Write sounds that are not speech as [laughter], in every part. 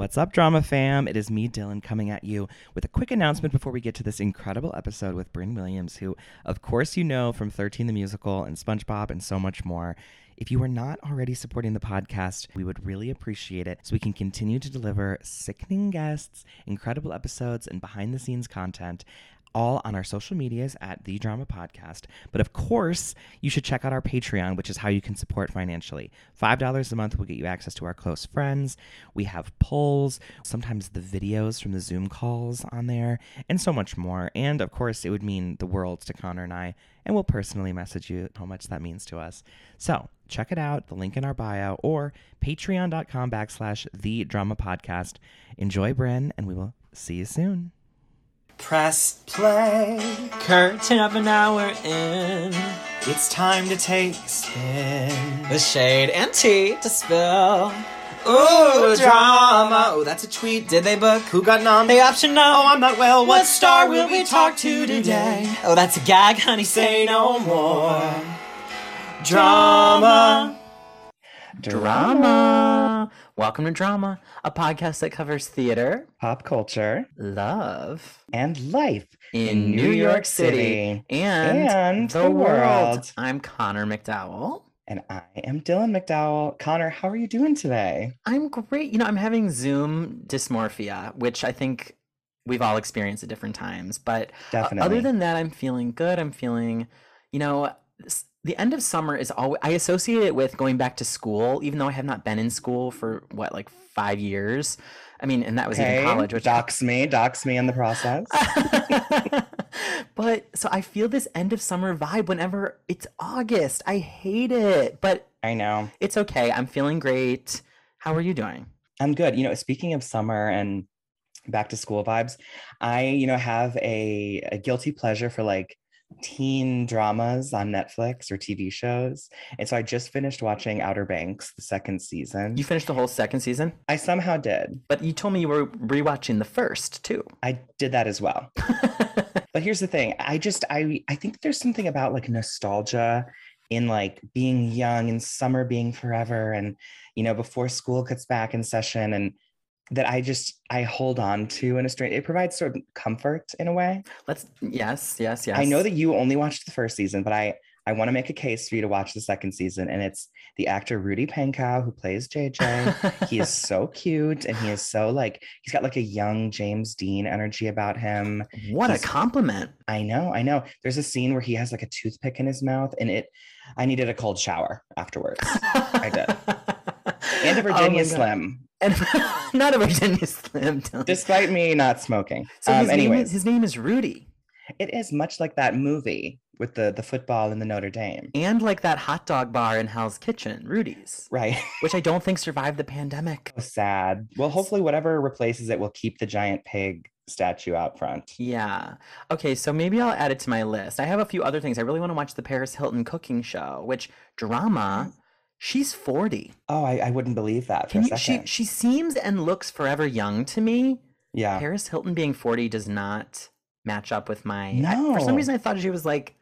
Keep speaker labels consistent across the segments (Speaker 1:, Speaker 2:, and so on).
Speaker 1: What's up, drama fam? It is me, Dylan, coming at you with a quick announcement before we get to this incredible episode with Brynn Williams, who, of course, you know from 13 the Musical and SpongeBob and so much more. If you are not already supporting the podcast, we would really appreciate it so we can continue to deliver sickening guests, incredible episodes, and behind the scenes content all on our social medias at The Drama Podcast. But of course, you should check out our Patreon, which is how you can support financially. $5 a month will get you access to our close friends. We have polls, sometimes the videos from the Zoom calls on there, and so much more. And of course, it would mean the world to Connor and I, and we'll personally message you how much that means to us. So check it out, the link in our bio, or patreon.com backslash The Drama Podcast. Enjoy, Brynn, and we will see you soon.
Speaker 2: Press play.
Speaker 3: Curtain of an hour in.
Speaker 2: It's time to take a spin.
Speaker 3: The shade and tea to spill.
Speaker 2: Ooh, drama. Oh, that's a tweet. Did they book? Who got nom?
Speaker 3: The option no.
Speaker 2: Oh, I'm not well. What star will we talk to today?
Speaker 3: Oh, that's a gag, honey.
Speaker 2: Say no more. Drama.
Speaker 3: Drama. Welcome to Drama, a podcast that covers theater,
Speaker 1: Pop culture
Speaker 3: love,
Speaker 1: and life
Speaker 3: in, New, York City, and,
Speaker 1: and
Speaker 3: the,
Speaker 1: the
Speaker 3: world.
Speaker 1: world.
Speaker 3: I'm Connor McDowell.
Speaker 1: And I am Dylan McDowell. Connor, how are you doing today?
Speaker 3: I'm great. You know, I'm having Zoom dysmorphia, which I think we've all experienced at different times. But uh,
Speaker 1: Definitely.
Speaker 3: other than that, I'm feeling good. I'm feeling, you know, the end of summer is always, I associate it with going back to school, even though I have not been in school for what, like five years. I mean, and that was even college, which
Speaker 1: dox me, dox me in the process. [laughs]
Speaker 3: but so I feel this end of summer vibe whenever it's August. I hate it, but
Speaker 1: I know.
Speaker 3: it's okay. I'm feeling great. How are you doing?
Speaker 1: I'm good. You know, speaking of summer and back to school vibes, I, you know, have a, a guilty pleasure for like teen dramas on Netflix or TV shows. And so I just finished watching Outer Banks, the second season.
Speaker 3: You finished the whole second season,
Speaker 1: I somehow did.
Speaker 3: but you told me you were rewatching the first too.
Speaker 1: I did that as well. [laughs] But here's the thing. I just I I think there's something about like nostalgia in like being young and summer being forever and you know before school gets back in session and that I just I hold on to in a strange it provides sort of comfort in a way.
Speaker 3: Let's yes, yes, yes.
Speaker 1: I know that you only watched the first season, but I I want to make a case for you to watch the second season and it's the actor Rudy Pankow who plays JJ. [laughs] he is so cute and he is so like he's got like a young James Dean energy about him.
Speaker 3: what a compliment.
Speaker 1: I know, I know. There's a scene where he has like a toothpick in his mouth, and it. I needed a cold shower afterwards,
Speaker 3: I
Speaker 1: did. [laughs] and a oh Virginia Slim,
Speaker 3: And [laughs] not a Virginia Slim.
Speaker 1: Despite me not smoking.
Speaker 3: so
Speaker 1: um,
Speaker 3: his, name is, his name is Rudy.
Speaker 1: it is much like that movie with the the football and the Notre Dame,
Speaker 3: And like that hot dog bar in Hell's Kitchen, Rudy's,
Speaker 1: right? [laughs]
Speaker 3: which I don't think survived the pandemic.
Speaker 1: Sad. Well, hopefully, whatever replaces it will keep the giant pig statue out front.
Speaker 3: Yeah. Okay, so maybe I'll add it to my list. I have a few other things. I really want to watch the Paris Hilton cooking show, which drama, she's 40.
Speaker 1: Oh, I, I wouldn't believe that for
Speaker 3: Can
Speaker 1: a
Speaker 3: you, she she seems and looks forever young to me.
Speaker 1: yeah.
Speaker 3: Paris Hilton being 40 does not match up with my I- for some reason I thought she was like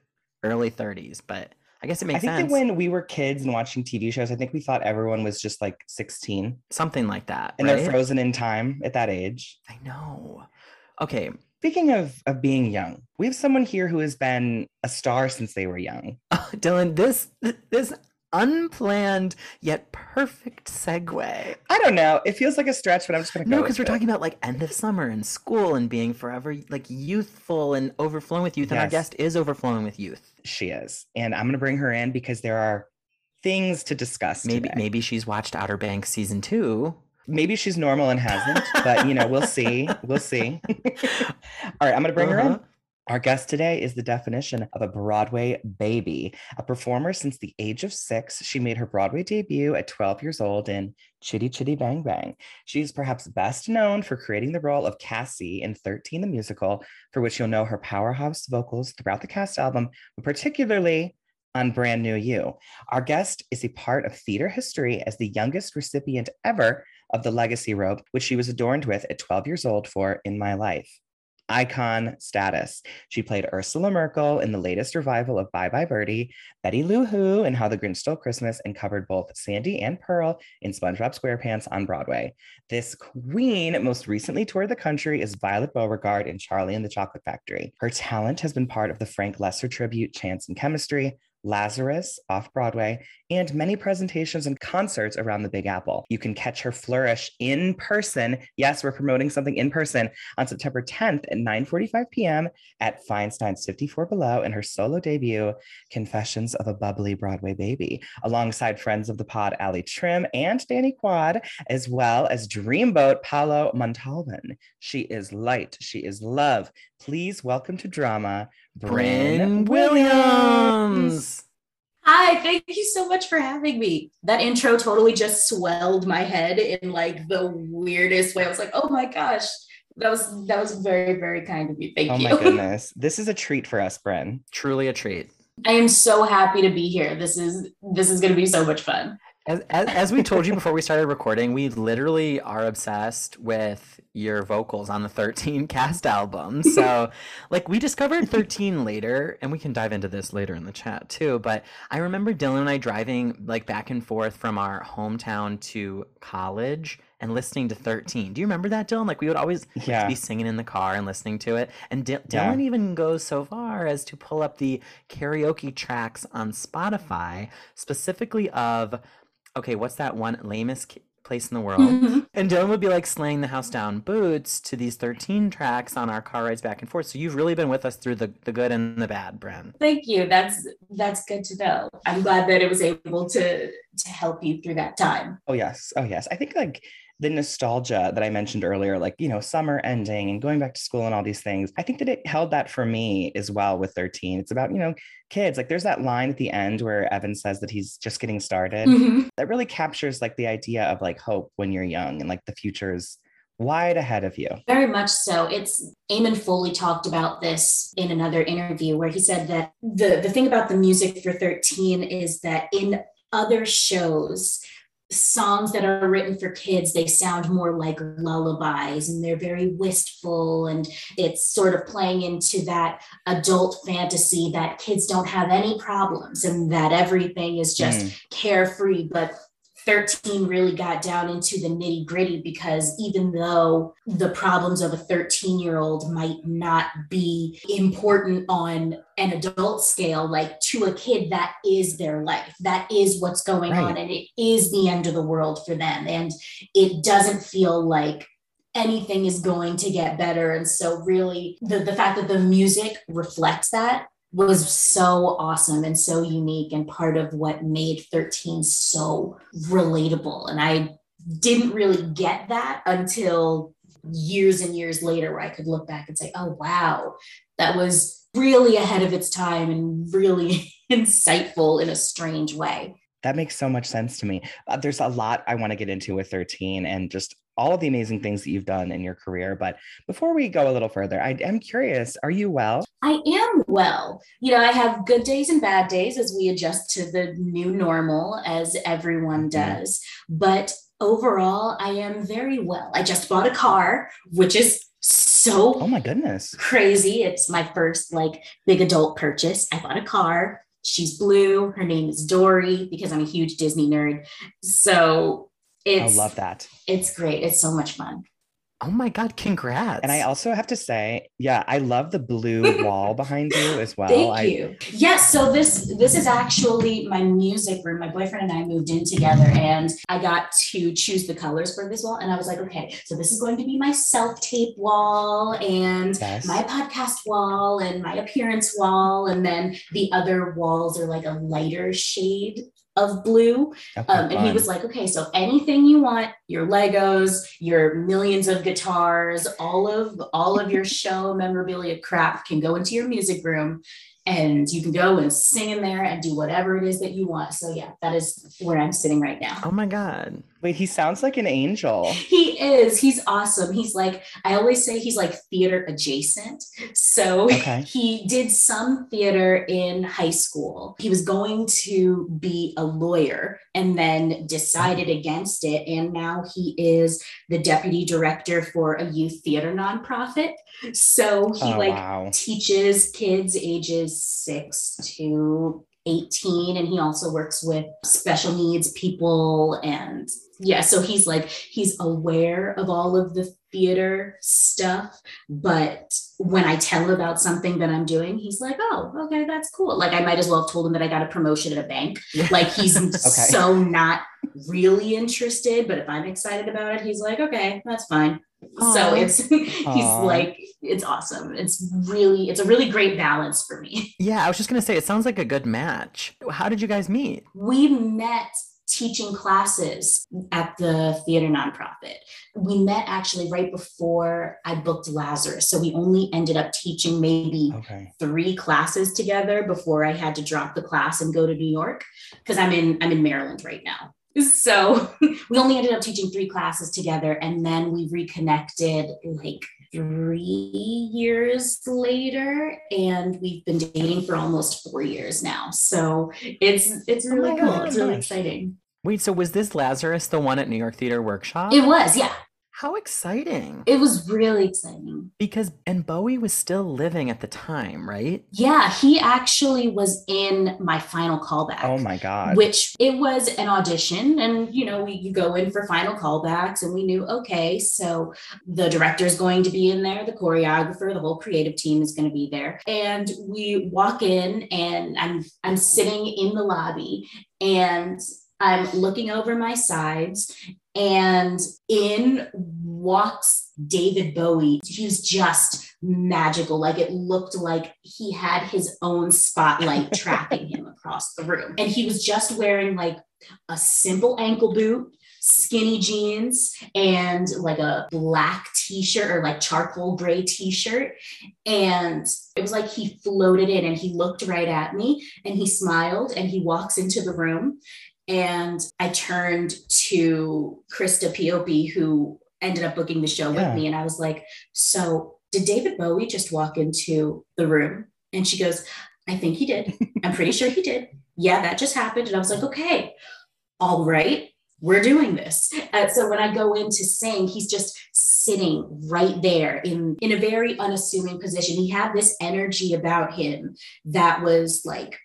Speaker 3: early 30s, but I guess it makes sense.
Speaker 1: I think
Speaker 3: sense.
Speaker 1: that when we were kids and watching TV shows, I think we thought everyone was just like 16
Speaker 3: Something like that.
Speaker 1: and
Speaker 3: right?
Speaker 1: they're frozen in time at that age.
Speaker 3: I know. Okay.
Speaker 1: Speaking of, of being young, we have someone here who has been a star since they were young.
Speaker 3: Oh, [laughs] Dylan, this this unplanned yet perfect segue.
Speaker 1: I don't know. It feels like a stretch, but I'm just going to go.
Speaker 3: No, because we're
Speaker 1: it.
Speaker 3: talking about like end of summer and school and being forever like youthful and overflowing with youth. And our guest is overflowing with youth.
Speaker 1: She is. And I'm going to bring her in because there are things to discuss.
Speaker 3: Maybe
Speaker 1: today.
Speaker 3: maybe she's watched Outer Banks season two.
Speaker 1: maybe she's normal and hasn't, but you know, we'll see. We'll see. [laughs] All right, I'm going to bring her in.
Speaker 3: Uh-huh.
Speaker 1: Our guest today is the definition of a Broadway baby. A performer since the age of six, she made her Broadway debut at 12 years old in Chitty Chitty Bang Bang. She's perhaps best known for creating the role of Cassie in 13 the Musical, for which you'll know her powerhouse vocals throughout the cast album, but particularly on Brand New You. Our guest is a part of theater history as the youngest recipient ever of the Legacy Robe, which she was adorned with at 12 years old for In My Life. Icon status. She played Ursula Merkle in the latest revival of Bye Bye Birdie, Betty Lou Who in How the Grinch Stole Christmas, and covered both Sandy and Pearl in SpongeBob SquarePants on Broadway. This queen most recently toured the country is Violet Beauregarde in Charlie and the Chocolate Factory. Her talent has been part of the Frank Loesser tribute Chance and Chemistry, Lazarus off Broadway, and many presentations and concerts around the Big Apple. You can catch her flourish in person. Yes, we're promoting something in person on September 10th at 9:45 p.m. at Feinstein's 54 Below in her solo debut, Confessions of a Bubbly Broadway Baby, alongside friends of the pod Allie Trimm and Danny Quad, as well as Dreamboat Paolo Montalban. She is light, she is love. Please welcome to drama,
Speaker 3: Brynn Williams.
Speaker 4: Hi, thank you so much for having me. That intro totally just swelled my head in like the weirdest way. I was like, oh my gosh. That was that was very, very kind of you. Thank
Speaker 1: oh
Speaker 4: you.
Speaker 1: Oh my [laughs] goodness. This is a treat for us, Brynn.
Speaker 3: Truly a treat.
Speaker 4: I am so happy to be here. This is this is gonna be so much fun.
Speaker 3: As, as, as, we told you before we started recording, we literally are obsessed with your vocals on the 13 cast album. [laughs] So, like, we discovered 13 later, and we can dive into this later in the chat too. But I remember Dylan and I driving like back and forth from our hometown to college and listening to 13. Do you remember that, Dylan? Like, we would always
Speaker 1: yeah.
Speaker 3: be singing in the car and listening to it. And D- yeah. Dylan even goes so far as to pull up the karaoke tracks on Spotify, specifically of okay, what's that one lamest place in the world? Mm-hmm. And Dylan would be like slaying the house down boots to these 13 tracks on our car rides back and forth. So you've really been with us through the, the good and the bad, Brynn.
Speaker 4: Thank you. That's that's good to know. I'm glad that it was able to to help you through that time.
Speaker 1: Oh yes. Oh yes. I think like the nostalgia that I mentioned earlier, like, you know, summer ending and going back to school and all these things, I think that it held that for me as well with 13. It's about, you know, kids. Like, there's that line at the end where Evan says that he's just getting started. Mm-hmm. That really captures like the idea of like hope when you're young and like the future's wide ahead of you.
Speaker 4: Very much so. It's Eamon Foley talked about this in another interview where he said that the, the thing about the music for 13 is that in other shows, songs that are written for kids they sound more like lullabies and they're very wistful and it's sort of playing into that adult fantasy that kids don't have any problems and that everything is just mm. carefree but 13 really got down into the nitty gritty because even though the problems of a 13 year old might not be important on an adult scale, like to a kid, that is their life. That is what's going right. on. And it is the end of the world for them. And it doesn't feel like anything is going to get better. And so, really, the, the fact that the music reflects that was so awesome and so unique and part of what made 13 so relatable. And I didn't really get that until years and years later, where I could look back and say, oh, wow, that was really ahead of its time and really [laughs] insightful in a strange way.
Speaker 1: That makes so much sense to me. Uh, there's a lot I want to get into with 13 and just all of the amazing things that you've done in your career. But before we go a little further, I am curious are you well?
Speaker 4: I am well. You know, I have good days and bad days as we adjust to the new normal, as everyone mm-hmm. does. But overall, I am very well. I just bought a car, which is so
Speaker 1: oh my goodness
Speaker 4: crazy it's my first like big adult purchase i bought a car she's blue her name is dory because i'm a huge disney nerd so it's,
Speaker 1: I love that.
Speaker 4: It's great. It's so much fun.
Speaker 3: Oh my God, congrats.
Speaker 1: And I also have to say, yeah, I love the blue [laughs] wall behind you as well.
Speaker 4: Thank
Speaker 1: I,
Speaker 4: you. Yes, so this this is actually my music room. My boyfriend and I moved in together and I got to choose the colors for this wall. And I was like, okay, so this is going to be my self-tape wall and yes. my podcast wall and my appearance wall. And then the other walls are like a lighter shade of blue. Um, and he was like, okay, so anything you want, your Legos, your millions of guitars, all of all of your [laughs] show memorabilia crap can go into your music room and you can go and sing in there and do whatever it is that you want. So yeah, that is where I'm sitting right now.
Speaker 3: Oh my God.
Speaker 1: Wait, he sounds like an angel.
Speaker 4: He is. He's awesome. He's like, I always say he's like theater adjacent. So
Speaker 1: Okay. [laughs]
Speaker 4: he did some theater in high school. He was going to be a lawyer and then decided against it. And now he is the deputy director for a youth theater nonprofit. So he
Speaker 1: oh,
Speaker 4: like
Speaker 1: wow.
Speaker 4: teaches kids ages six to 18 and he also works with special needs people and yeah so he's like he's aware of all of the theater stuff but when i tell about something that i'm doing he's like oh okay that's cool. Like i might as well have told him that i got a promotion at a bank. [laughs] Like he's so not really interested but if i'm excited about it he's like okay that's fine so it's [laughs] he's
Speaker 1: Aw.
Speaker 4: like it's awesome it's really it's a really great balance for me [laughs]
Speaker 3: Yeah, I was just gonna say it sounds like a good match. How did you guys meet?
Speaker 4: we met teaching classes at the theater nonprofit we met actually right before i booked lazarus so we only ended up teaching maybe
Speaker 1: Okay.
Speaker 4: three classes together before i had to drop the class and go to new york because i'm in i'm in maryland right now so [laughs] we only ended up teaching three classes together and then we reconnected like three years later and we've been dating for almost four years now so it's it's
Speaker 3: Oh
Speaker 4: really
Speaker 3: my
Speaker 4: cool
Speaker 3: God,
Speaker 4: it's really
Speaker 1: nice.
Speaker 4: exciting
Speaker 3: Wait, so was this Lazarus the one at New York Theater Workshop?
Speaker 4: it was yeah
Speaker 3: How exciting!
Speaker 4: it was really exciting
Speaker 3: Because and Bowie was still living at the time, right?
Speaker 4: yeah he actually was in my final callback
Speaker 1: Oh my God.
Speaker 4: which it was an audition and you know we, you go in for final callbacks and we knew okay so the director is going to be in there the choreographer the whole creative team is going to be there and we walk in and i'm i'm sitting in the lobby and i'm looking over my sides and in walks david bowie. He was just magical. Like it looked like he had his own spotlight [laughs] tracking him across the room. And he was just wearing like a simple ankle boot skinny jeans and like a black t-shirt or like charcoal gray t-shirt. And it was like he floated in and he looked right at me and he smiled and he walks into the room and i turned to Krista Pioppi who ended up booking the show
Speaker 1: Yeah.
Speaker 4: with me. And i was like so did david bowie just walk into the room? And she goes i think he did. I'm pretty sure he did. [laughs] Yeah that just happened. And i was like okay. All right. We're doing this. Uh, so when i go in to sing he's just sitting right there in in a very unassuming position. He had this energy about him that was like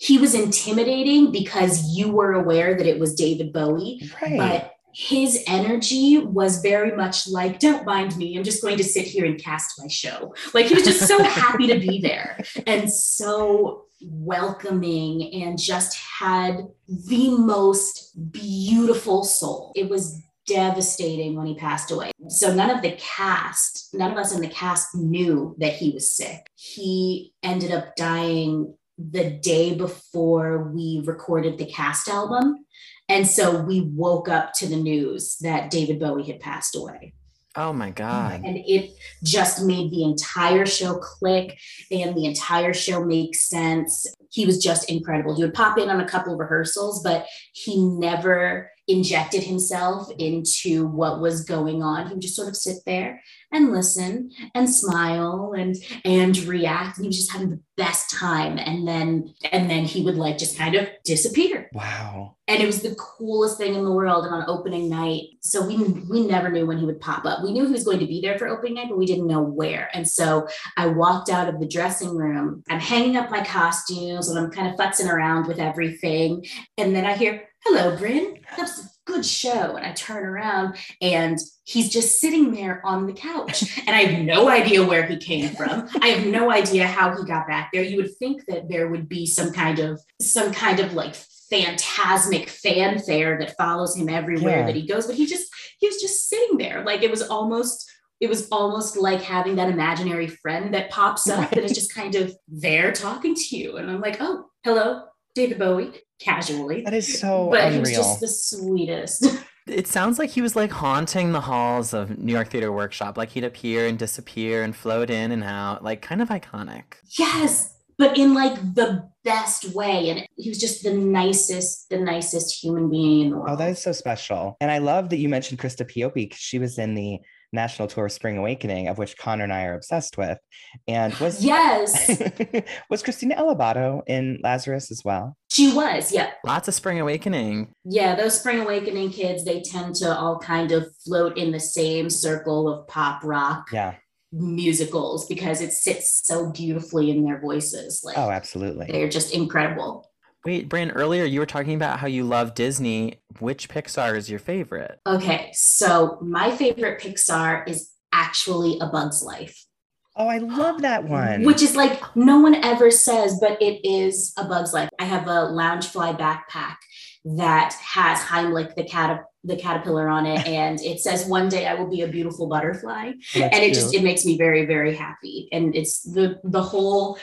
Speaker 4: he was intimidating because you were aware that it was david bowie
Speaker 1: right.
Speaker 4: but his energy was very much like don't mind me i'm just going to sit here and cast my show. Like he was just so happy to be there and so welcoming and just had the most beautiful soul. It was devastating when he passed away. So none of the cast none of us in the cast knew that he was sick. He ended up dying the day before we recorded the cast album and so we woke up to the news that David Bowie had passed away.
Speaker 3: Oh my god.
Speaker 4: And it just made the entire show click and the entire show make sense. He was just incredible. He would pop in on a couple of rehearsals, but he never injected himself into what was going on. He would just sort of sit there and listen and smile and and react. And he was just having the best time. And then and then he would like just kind of disappear
Speaker 1: wow.
Speaker 4: and it was the coolest thing in the world and on opening night so we we never knew when he would pop up we knew he was going to be there for opening night but we didn't know where and so i walked out of the dressing room i'm hanging up my costumes and i'm kind of futzing around with everything and then i hear hello brynn. That was a good show. And i turn around and he's just sitting there on the couch. [laughs] And i have no idea where he came from. I have no idea how he got back there. You would think that there would be some kind of some kind of like phantasmic fanfare that follows him everywhere
Speaker 1: Yeah.
Speaker 4: that he goes. But he just he was just sitting there. Like it was almost it was almost like having that imaginary friend that pops up and is just kind of there talking to you. And i'm like oh hello david bowie casually
Speaker 1: That is so
Speaker 4: but he was just the sweetest
Speaker 3: It sounds like he was like haunting the halls of New York Theater Workshop. Like he'd appear and disappear and float in and out. Like kind of iconic.
Speaker 4: Yes, but in like the best way. And he was just the nicest, the nicest human being in the oh, world.
Speaker 1: Oh, that is so special. And I love that you mentioned Krista Pioppi because she was in the national tour of Spring Awakening, of which Connor and I are obsessed with. And was
Speaker 4: yes, [laughs]
Speaker 1: was Krystina Alabado in Lazarus as well?
Speaker 4: She was, yeah.
Speaker 3: Lots of Spring Awakening.
Speaker 4: Yeah, those Spring Awakening kids, they tend to all kind of float in the same circle of pop rock.
Speaker 1: Yeah.
Speaker 4: Musicals because it sits so beautifully in their voices. Like,
Speaker 1: oh, absolutely.
Speaker 4: They're just incredible.
Speaker 3: Wait, Brynn, earlier you were talking about how you love Disney. Which Pixar is your favorite?
Speaker 4: Okay, so my favorite Pixar is actually A Bug's Life.
Speaker 1: Oh, I love that [gasps] one.
Speaker 4: Which is like no one ever says, but it is A Bug's Life. I have a Loungefly backpack that has Heimlich the cat the caterpillar on it [laughs] and it says one day i will be a beautiful butterfly That's and it cute. just it makes me very very happy and it's the the whole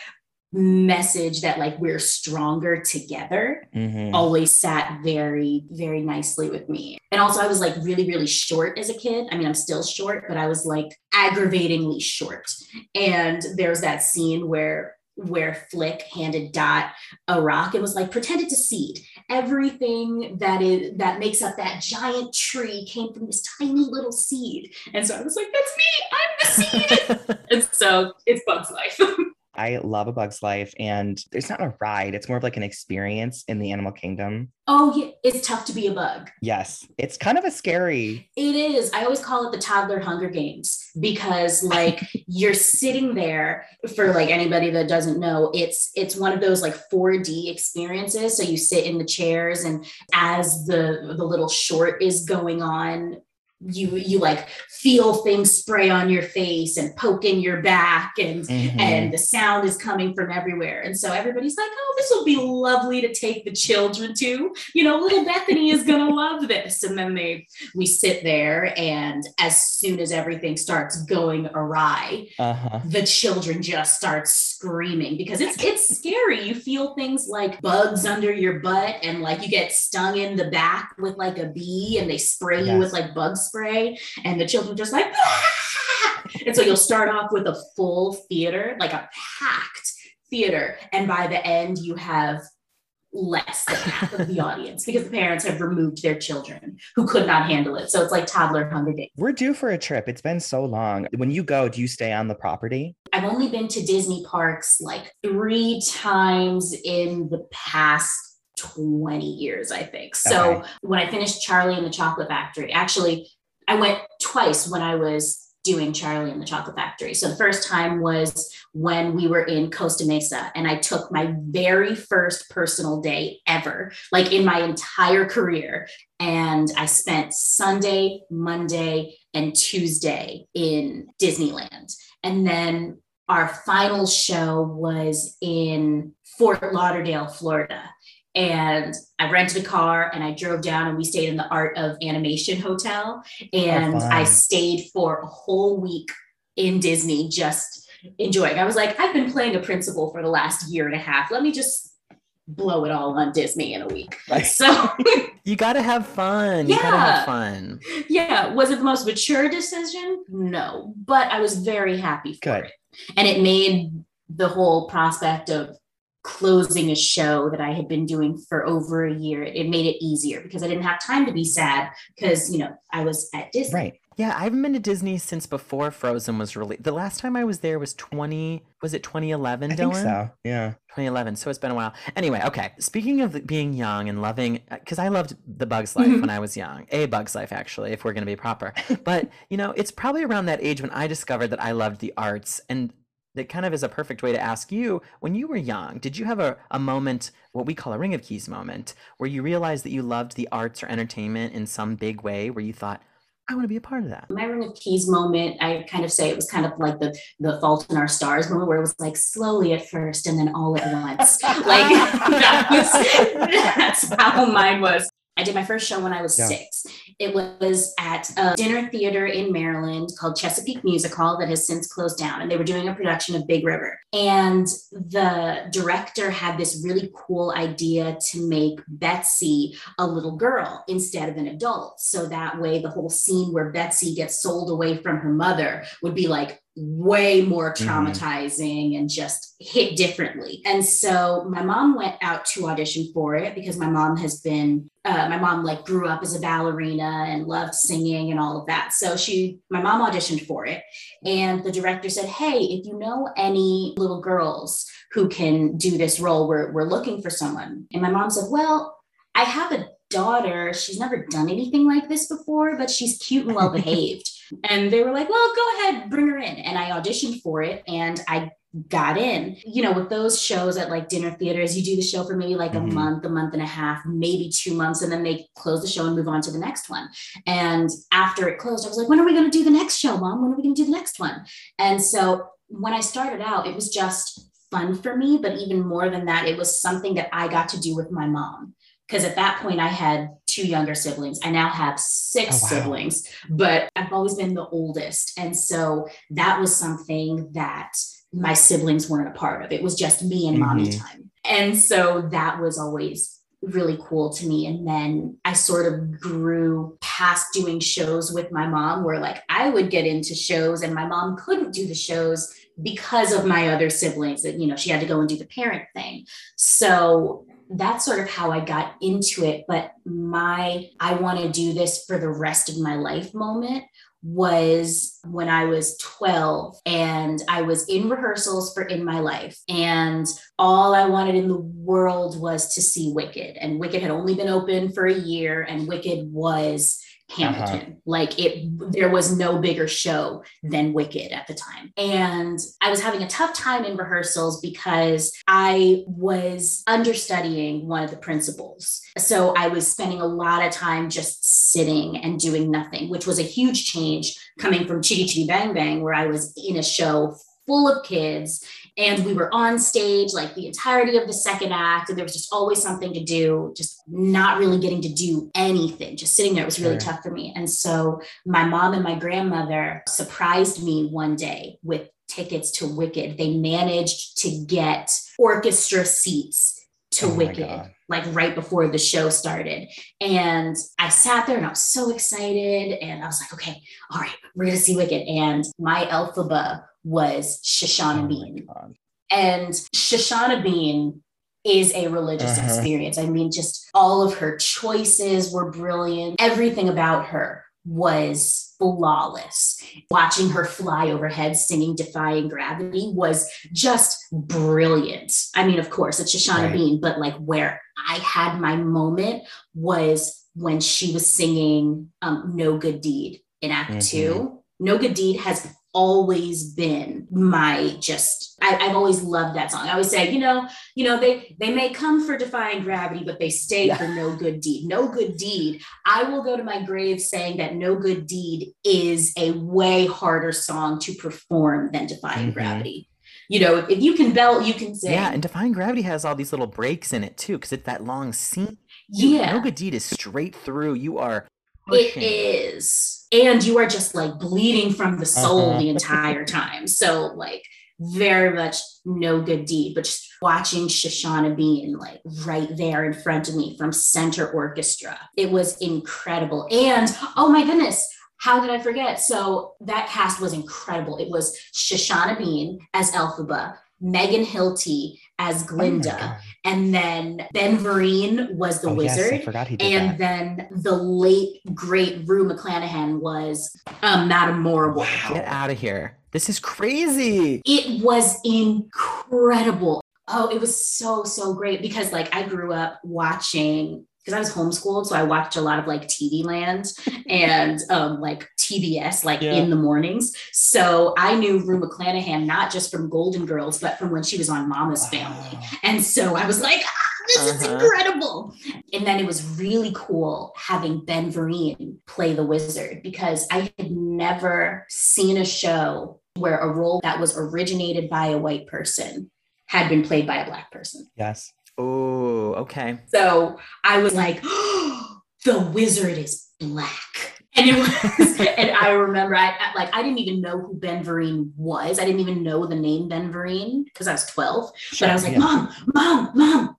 Speaker 4: message that like we're stronger together mm-hmm. always sat very very nicely with me. And also i was like really really short as a kid. I mean i'm still short but i was like aggravatingly short. And there's that scene where where flick handed dot a rock and was like pretended to seed. Everything that is that makes up that giant tree came from this tiny little seed. And so i was like that's me. I'm the seed. [laughs] And so it's bugs life [laughs]
Speaker 1: I love A Bug's Life, and it's not a ride, it's more of like an experience in the animal kingdom.
Speaker 4: Oh, yeah, it's tough to be a bug.
Speaker 1: Yes, it's kind of a scary.
Speaker 4: It is. I always call it the toddler Hunger Games because, like, [laughs] you're sitting there for like anybody that doesn't know, it's it's one of those like 4D experiences. So you sit in the chairs, and as the the little short is going on, you you like feel things spray on your face and poke in your back and mm-hmm. and the sound is coming from everywhere and so everybody's like oh this will be lovely to take the children to you know little bethany is gonna [laughs] love this and then they we sit there and as soon as everything starts going awry uh-huh. the children just start screaming because it's it's scary you feel things like bugs under your butt and like you get stung in the back with like a bee and they spray yes. you with like bugs spray and the children just like ah! and so you'll start off with a full theater like a packed theater and by the end you have less than half of the audience because the parents have removed their children who could not handle it. So it's like toddler Hunger Games.
Speaker 1: We're due for a trip. It's been so long. When you go, do you stay on the property?
Speaker 4: I've only been to Disney parks like three times in the past 20 years, I think. So okay. when I finished Charlie and the Chocolate Factory, actually, I went twice when I was doing Charlie and the Chocolate Factory. So the first time was when we were in Costa Mesa and I took my very first personal day ever, like in my entire career. And I spent Sunday, Monday, and Tuesday in Disneyland. And then our final show was in Fort Lauderdale, Florida and I rented a car and I drove down and we stayed in the Art of Animation Hotel. And oh, I stayed for a whole week in Disney just enjoying. I was like, I've been playing a principal for the last year and a half. Let me just blow it all on Disney in a week. Right. So [laughs]
Speaker 3: you got to have fun. Yeah. You got to have fun.
Speaker 4: Yeah. Was it the most mature decision? No, but I was very happy for
Speaker 1: Good.
Speaker 4: it. And it made the whole prospect of closing a show that I had been doing for over a year. It made it easier because I didn't have time to be sad because, you know, I was at Disney.
Speaker 1: Right.
Speaker 3: Yeah, I haven't been to Disney since before Frozen was released. The last time I was there was 20, was it 2011,
Speaker 1: I
Speaker 3: Dylan?
Speaker 1: think so, yeah.
Speaker 3: 2011, so it's been a while. Anyway, okay. Speaking of being young and loving, because uh, I loved The Bug's [laughs] Life when I was young. A Bug's Life, actually, if we're going to be proper. But, you know, it's probably around that age when I discovered that I loved the arts. And that kind of is a perfect way to ask you when you were young did you have a, a moment what we call a ring of keys moment where you realized that you loved the arts or entertainment in some big way where you thought I want to be a part of that.
Speaker 4: My ring of keys moment, I kind of say it was kind of like the the fault in our stars moment where it was like slowly at first and then all at once. [laughs] like [laughs] that was [laughs] that's how mine was. I did my first show when I was yeah. six. It was at a dinner theater in Maryland called Chesapeake Music Hall that has since closed down. And they were doing a production of Big River. And the director had this really cool idea to make Betsy a little girl instead of an adult. So that way, the whole scene where Betsy gets sold away from her mother would be like way more
Speaker 1: Mhm.
Speaker 4: traumatizing and just hit differently. And so my mom went out to audition for it because my mom has been uh, my mom like grew up as a ballerina and loved singing and all of that. So she my mom auditioned for it and the director said, "Hey, if you know any little girls who can do this role, we're we're looking for someone." And my mom said, "Well, I have a daughter. She's never done anything like this before, but she's cute and well behaved." And they were like, "Well, go ahead, bring her in." And I auditioned for it and I got in. You know, with those shows at like dinner theaters, you do the show for maybe like
Speaker 1: Mhm.
Speaker 4: a month, a month and a half, maybe 2 months and then they close the show and move on to the next one. And after it closed, I was like, "When are we going to do the next show, mom? When are we going to do the next one?" And so when I started out, it was just fun for me, but even more than that, it was something that I got to do with my mom. Because at that point, I had two younger siblings. I now have six
Speaker 1: Oh, wow.
Speaker 4: siblings, but I've always been the oldest. And so that was something that my siblings weren't a part of. It was just me and mommy
Speaker 1: Mhm.
Speaker 4: time. And so that was always really cool to me. And then I sort of grew past doing shows with my mom, where like I would get into shows and my mom couldn't do the shows because of my other siblings that, you know, she had to go and do the parent thing. So that's sort of how I got into it. But my, I want to do this for the rest of my life moment was when I was 12 and I was in rehearsals for In My Life. And all I wanted in the world was to see Wicked. And Wicked had only been open for a year, and Wicked was Uh-huh. Hamilton. Like it, there was no bigger show than Wicked at the time. And I was having a tough time in rehearsals because I was understudying one of the principals. So I was spending a lot of time just sitting and doing nothing, which was a huge change coming from Chitty Chitty Bang Bang, where I was in a show full of kids and we were on stage like the entirety of the second act and there was just always something to do just not really getting to do anything just sitting there. It was really
Speaker 1: Sure.
Speaker 4: tough for me. And so my mom and my grandmother surprised me one day with tickets to wicked. They managed to get orchestra seats to
Speaker 1: Oh
Speaker 4: wicked like right before the show started. And i sat there and i was so excited and i was like okay all right we're gonna see wicked. And my Elphaba was shoshana
Speaker 1: Oh
Speaker 4: bean and Shoshana Bean is a religious
Speaker 1: Uh-huh.
Speaker 4: experience. I mean, just all of her choices were brilliant. Everything about her was flawless. Watching her fly overhead singing Defying Gravity was just brilliant. I mean, of course, it's Shoshana
Speaker 1: Right.
Speaker 4: Bean, but like where I had my moment was when she was singing um, No Good Deed in Act
Speaker 1: Mhm.
Speaker 4: Two. No Good Deed has always been my just I, I've always loved that song. I always say, you know, you know, they they may come for defying gravity, but they stay
Speaker 3: Yeah.
Speaker 4: for no good deed. No good deed. I will go to my grave saying that no good deed is a way harder song to perform than defying
Speaker 1: Mhm.
Speaker 4: gravity. You know, if, if you can belt, you can sing.
Speaker 3: Yeah, and Defying Gravity has all these little breaks in it too, because it's that long scene.
Speaker 4: Yeah.
Speaker 3: No Good Deed is straight through. You are
Speaker 4: It is. And you are just like bleeding from the soul
Speaker 1: Uh-huh.
Speaker 4: the entire time. So, like, very much no good deed, but just watching Shoshana Bean like right there in front of me from center orchestra. It was incredible. And oh my goodness, how did I forget? So that cast was incredible. It was Shoshana Bean as Elphaba, Megan Hilty as
Speaker 1: Oh
Speaker 4: Glinda,
Speaker 1: God.
Speaker 4: And then Ben Vereen was the
Speaker 1: Oh, yes,
Speaker 4: wizard.
Speaker 1: I forgot he did
Speaker 4: And
Speaker 1: that.
Speaker 4: then the late great Rue McClanahan was um, Madame Morrible. Wow.
Speaker 3: Get out of here. This is crazy.
Speaker 4: It was incredible. Oh, it was so so great because like I grew up watching because I was homeschooled, so I watched a lot of like TV Land and [laughs] um, like TBS, like
Speaker 1: Yeah.
Speaker 4: in the mornings. So I knew Rue McClanahan not just from Golden Girls, but from when she was on Mama's Family. And so I was like, ah, this is
Speaker 3: Uh-huh.
Speaker 4: incredible. And then it was really cool having Ben Vereen play the wizard because I had never seen a show where a role that was originated by a white person had been played by a black person.
Speaker 1: Yes.
Speaker 3: Oh, okay.
Speaker 4: So I was like, [gasps] the wizard is black. And it was, [laughs] and I remember I I- like I didn't even know who Ben Vereen was. I didn't even know the name Ben Vereen because I was 12. But I was like,
Speaker 1: Yeah.
Speaker 4: Mom, Mom, Mom,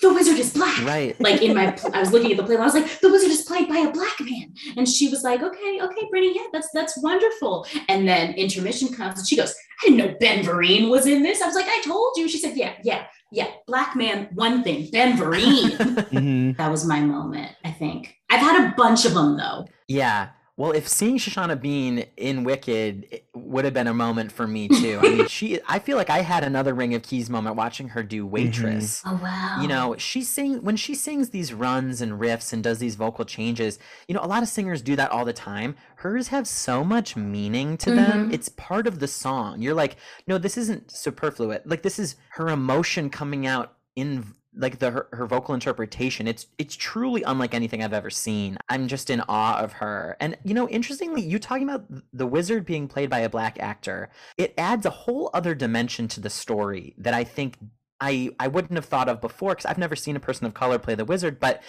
Speaker 4: the wizard is black.
Speaker 3: Right. [laughs]
Speaker 4: Like in my, I was looking at the play, and I was like, the wizard is played by a black man, and she was like, okay, okay, Brittany, yeah, that's that's wonderful. And then intermission comes, and she goes, I didn't know Ben Vereen was in this. I was like, I told you. She said, yeah, yeah, yeah, black man, one thing, Ben Vereen. [laughs]
Speaker 1: Mhm.
Speaker 4: that was my moment. I think I've had a bunch of them though.
Speaker 3: Yeah. Well, if seeing Shoshana Bean in Wicked would have been a moment for me too. I mean, [laughs] she. I feel like I had another Ring of Keys moment watching her do Waitress.
Speaker 4: Oh wow.
Speaker 3: You know, she sing when she sings these runs and riffs and does these vocal changes. You know, a lot of singers do that all the time. Hers have so much meaning to them.
Speaker 4: Mhm.
Speaker 3: It's part of the song. You're like, no, this isn't superfluous. Like this is her emotion coming out in like the her, her vocal interpretation. It's it's truly unlike anything I've ever seen. I'm just in awe of her. And you know, interestingly, you talking about the wizard being played by a black actor, it adds a whole other dimension to the story that I think I I wouldn't have thought of before because I've never seen a person of color play the wizard, but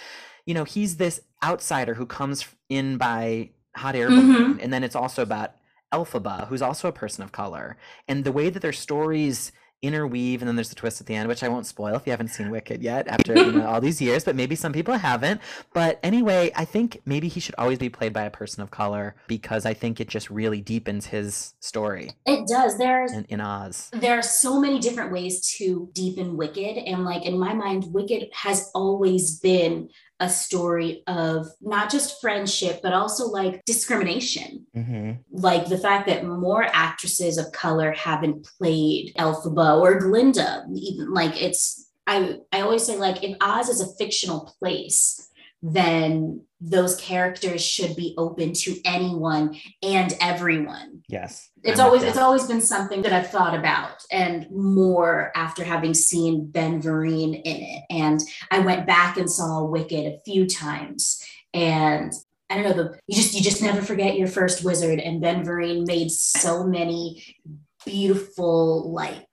Speaker 3: you know he's this outsider who comes in by hot air balloon, mm-hmm. and then it's also about Elphaba, who's also a person of color, and the way that their stories interweave, and then there's the twist at the end, which I won't spoil if you haven't seen Wicked yet after you know, all these years, but maybe some people haven't. But anyway, I think maybe he should always be played by a person of color because I think it just really deepens his story
Speaker 4: it does. There's
Speaker 3: in, in Oz.
Speaker 4: there are so many different ways to deepen Wicked. And like in my mind, Wicked has always been a story of not just friendship, but also like discrimination.
Speaker 1: Mhm.
Speaker 4: Like the fact that more actresses of color haven't played Elphaba or Glinda. Even like it's I I always say like if Oz is a fictional place, then those characters should be open to anyone and everyone
Speaker 1: Yes.
Speaker 4: it's
Speaker 1: I'm
Speaker 4: always it's always been something that I've thought about and more after having seen Ben Vereen in it. And I went back and saw Wicked a few times. And I don't know, the you just you just never forget your first wizard. And Ben Vereen made so many beautiful like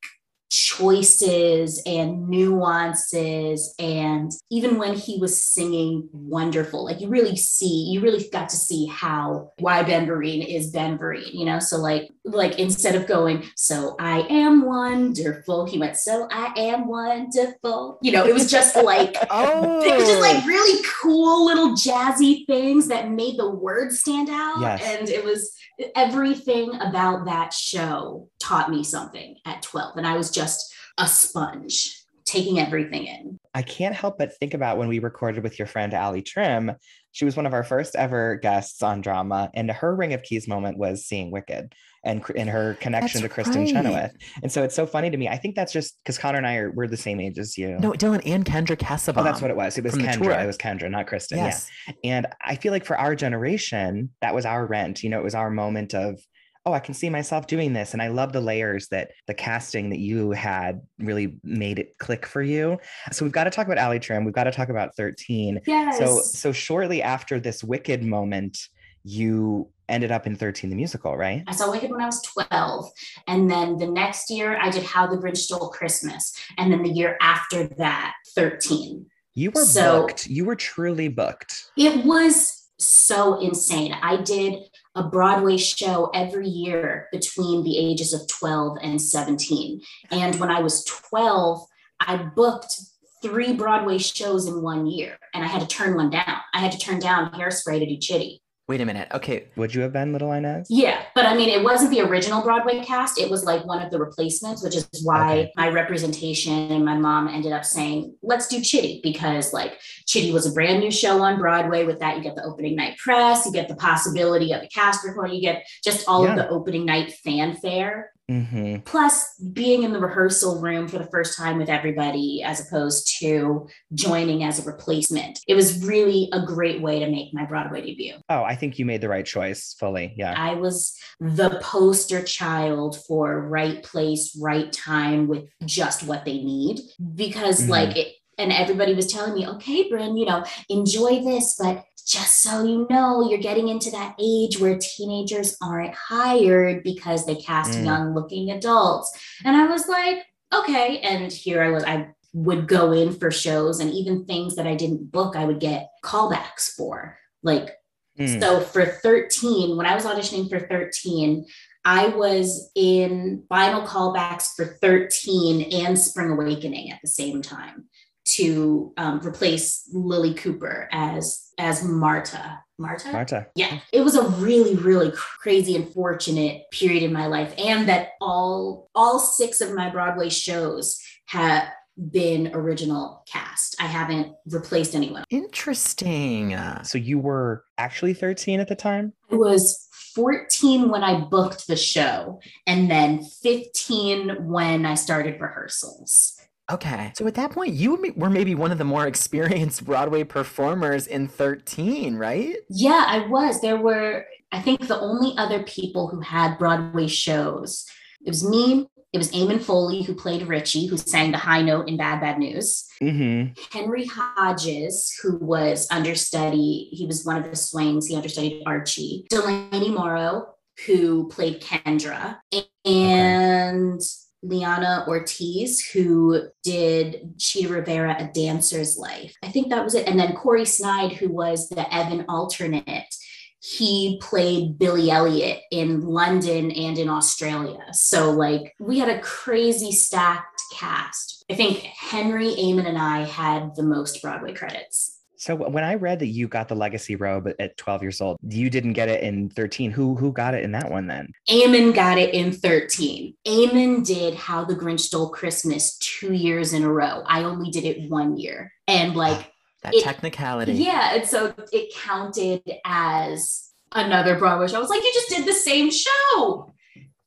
Speaker 4: choices and nuances and even when he was singing wonderful like you really see you really got to see how why ben vereen is ben vereen you know? So like like instead of going so i am wonderful he went so i am wonderful you know? It was just like [laughs]
Speaker 3: Oh,
Speaker 4: it was just like really cool little jazzy things that made the words stand out.
Speaker 1: Yes.
Speaker 4: and it was everything about that show taught me something at 12 and i was just a sponge taking everything in
Speaker 1: I can't help but think about when we recorded with your friend Allie Trimm. She was one of our first ever guests on drama, and her Ring of Keys moment was seeing Wicked and in her connection
Speaker 3: That's
Speaker 1: to Kristen
Speaker 3: right.
Speaker 1: Chenoweth. And so it's so funny to me. I think that's just because Connor and I are we're the same age as you.
Speaker 3: no, Dylan and Kendra Kassebaum.
Speaker 1: Oh, that's what it was. It was Kendra. It was Kendra, not Kristen.
Speaker 3: Yes.
Speaker 1: Yeah. And I feel like for our generation, that was our rent. You know, it was our moment of, oh, I can see myself doing this. And I love the layers that the casting that you had really made it click for you. So we've got to talk about Allie Trimm. We've got to talk about 13.
Speaker 4: yes
Speaker 1: So so shortly after this wicked moment, you ended up in 13 the musical, right?
Speaker 4: I saw Wicked when I was 12. And then the next year, I did How the Grinch Stole Christmas. And then the year after that, 13.
Speaker 1: You were
Speaker 4: So-
Speaker 1: booked. You were truly booked.
Speaker 4: It was so insane. I did a Broadway show every year between the ages of 12 and 17. And when I was 12, I booked three Broadway shows in one year and I had to turn one down. I had to turn down Hairspray to do Chitty.
Speaker 3: Wait a minute. Okay.
Speaker 1: Would you have been Little Inez?
Speaker 4: Yeah, but I mean, it wasn't the original Broadway cast. It was like one of the replacements, which is why
Speaker 1: Okay.
Speaker 4: my representation and my mom ended up saying, let's do Chitty because like Chitty was a brand new show on Broadway. With that, you get the opening night press, you get the possibility of a cast recording, you get just all
Speaker 1: Yeah.
Speaker 4: of the opening night fanfare.
Speaker 1: Hmm
Speaker 4: Plus, being in the rehearsal room for the first time with everybody, as opposed to joining as a replacement. It was really a great way to make my Broadway debut.
Speaker 1: Oh, I think you made the right choice fully. Yeah.
Speaker 4: I was the poster child for right place, right time with just what they need. Because,
Speaker 1: Mhm.
Speaker 4: like, it, and everybody was telling me, okay, Brynn, you know, enjoy this, but just so you know, you're getting into that age where teenagers aren't hired because they cast
Speaker 1: Mm.
Speaker 4: young looking adults. And I was like, okay. And here I was, I would go in for shows and even things that I didn't book, I would get callbacks for. Like,
Speaker 1: Mm.
Speaker 4: so for 13, when I was auditioning for 13, I was in final callbacks for 13 and Spring Awakening at the same time. To um, replace Lilli Cooper as as Marta. Marta?
Speaker 1: Marta.
Speaker 4: Yeah, it was a really, really crazy and fortunate period in my life, and that all all six of my Broadway shows have been original cast. I haven't replaced anyone.
Speaker 3: Interesting.
Speaker 1: So you were actually 13 at the time?
Speaker 4: I was 14 when I booked the show, and then 15 when I started rehearsals.
Speaker 3: Okay. So at that point, you were maybe one of the more experienced [laughs] Broadway performers in 13, right?
Speaker 4: Yeah, I was. There were, I think, the only other people who had Broadway shows. It was me, it was Eamon Foley who played Richie, who sang the high note in Bad Bad News.
Speaker 1: Mm-hmm.
Speaker 4: Henry Hodges, who was understudy, he was one of the swings, he understudied Archie. Delaney Moro, who played Kendra. And okay. Liana Ortiz, who did Chita Rivera, A Dancer's Life. I think that was it. And then Corey Snide, who was the Evan alternate. He played Billy Elliot in London and in Australia. So, like, we had a crazy stacked cast. I think Henry, Eamon, and I had the most Broadway credits.
Speaker 1: So when I read that you got the legacy robe at 12 years old, you didn't get it in 13. Who who got it in that one then?
Speaker 4: Eamon got it in 13. Eamon did How the Grinch Stole Christmas two years in a row. I only did it one year. And like
Speaker 3: that it, technicality.
Speaker 4: Yeah. And so it counted as another Broadway show. I was like, you just did the same show.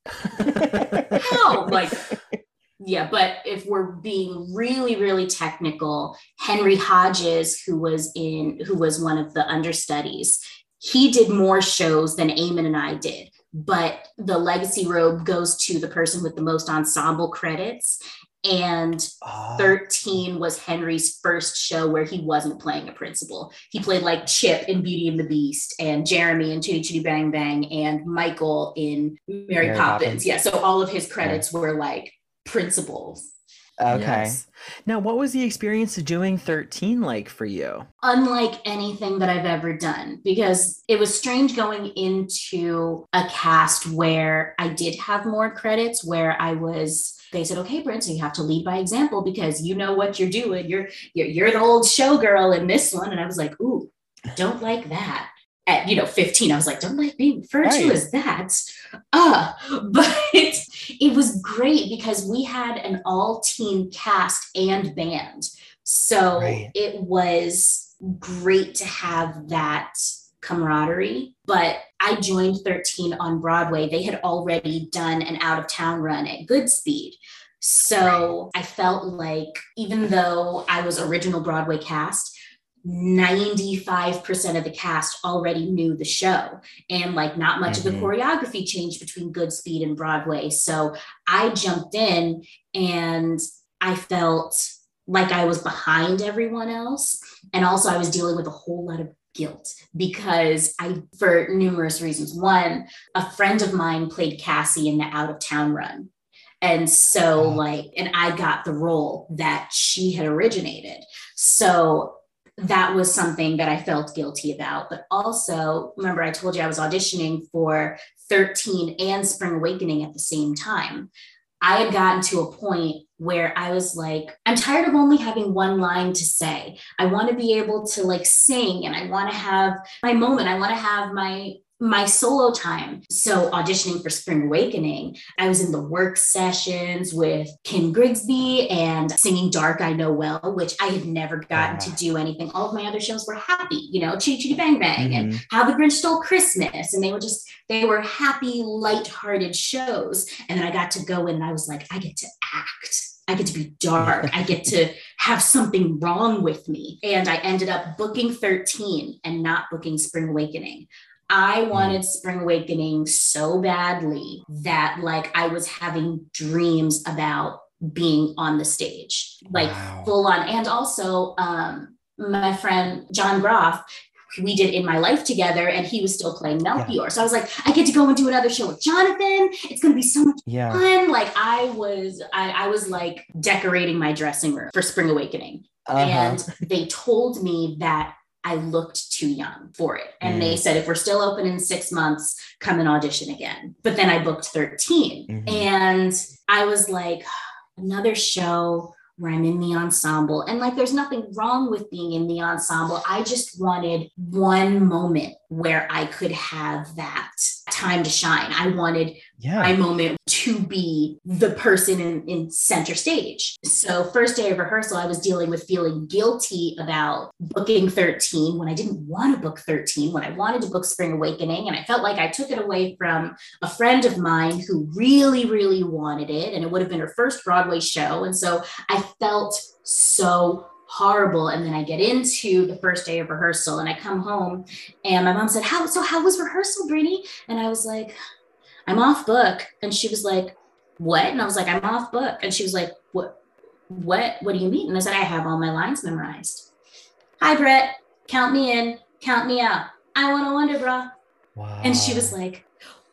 Speaker 4: [laughs] How? Like yeah, but if we're being really, really technical, Henry Hodges, who was in, who was one of the understudies, he did more shows than Eamon and I did. But the legacy robe goes to the person with the most ensemble credits. And oh. 13 was Henry's first show where he wasn't playing a principal. He played like Chip in Beauty and the Beast and Jeremy in Chitty Chitty Bang Bang and Michael in Mary, Mary Poppins. Poppins. Yeah. So all of his credits yeah. were like principals.
Speaker 1: Okay. Yes.
Speaker 3: Now, what was the experience of doing 13 like for you?
Speaker 4: Unlike anything that I've ever done, because it was strange going into a cast where I did have more credits, where I was they said, okay, Brent, so you have to lead by example because you know what you're doing. You're you're, you're the old showgirl in this one. And I was like, ooh, don't like that at you know 15 i was like don't like being referred right. to as that uh [laughs] but it was great because we had an all teen cast and band so right. it was great to have that camaraderie but i joined 13 on broadway they had already done an out of town run at goodspeed so right. i felt like even though i was original broadway cast 95% of the cast already knew the show and like not much mm-hmm. of the mm-hmm. choreography changed between Goodspeed and Broadway. So I jumped in and I felt like I was behind everyone else. And also I was dealing with a whole lot of guilt because I, for numerous reasons. One, a friend of mine played Cassie in the out of town run. And so, like, and I got the role that she had originated. So that was something that I felt guilty about. But also, remember, I told you I was auditioning for 13 and Spring Awakening at the same time. I had gotten to a point where I was like, I'm tired of only having one line to say. I want to be able to like sing and I want to have my moment. I want to have my my solo time. So auditioning for Spring Awakening, I was in the work sessions with Kim Grigsby and singing Dark I Know Well, which I had never gotten to do anything. All of my other shows were happy, you know, Chitty Chitty Bang Bang mm-hmm. and How the Grinch Stole Christmas. And they were just, they were happy, light-hearted shows. And then I got to go in and I was like, I get to act. I get to be dark. I get to [laughs] have something wrong with me. And I ended up booking 13 and not booking Spring Awakening. I hmm. wanted Spring Awakening so badly that like I was having dreams about being on the stage, like wow. full on. And also, um, my friend John Groff, we did in my life together and he was still playing Melchior. Yeah. So I was like, I get to go and do another show with Jonathan. It's gonna be so much yeah. fun. Like I was, I, I was like decorating my dressing room for Spring Awakening. Uh-huh. And they told me that I looked too young for it. And mm. they said, if we're still open in six months, come and audition again. But then I booked 13. Mm-hmm. And I was like, another show where I'm in the ensemble. And like, there's nothing wrong with being in the ensemble. I just wanted one moment where I could have that time to shine. I wanted
Speaker 1: Yeah.
Speaker 4: my moment to be the person in, in center stage. So, first day of rehearsal, I was dealing with feeling guilty about booking 13 when I didn't want to book 13, when I wanted to book Spring Awakening. And I felt like I took it away from a friend of mine who really, really wanted it. And it would have been her first Broadway show. And so I felt so horrible and then i get into the first day of rehearsal and i come home and my mom said how so how was rehearsal Brittany? and i was like i'm off book. And she was like what? And i was like i'm off book. And she was like what what what do you mean? And i said i have all my lines memorized. Hi brett. Count me in. Count me out. I want to wonder bra.
Speaker 1: Wow.
Speaker 4: and she was like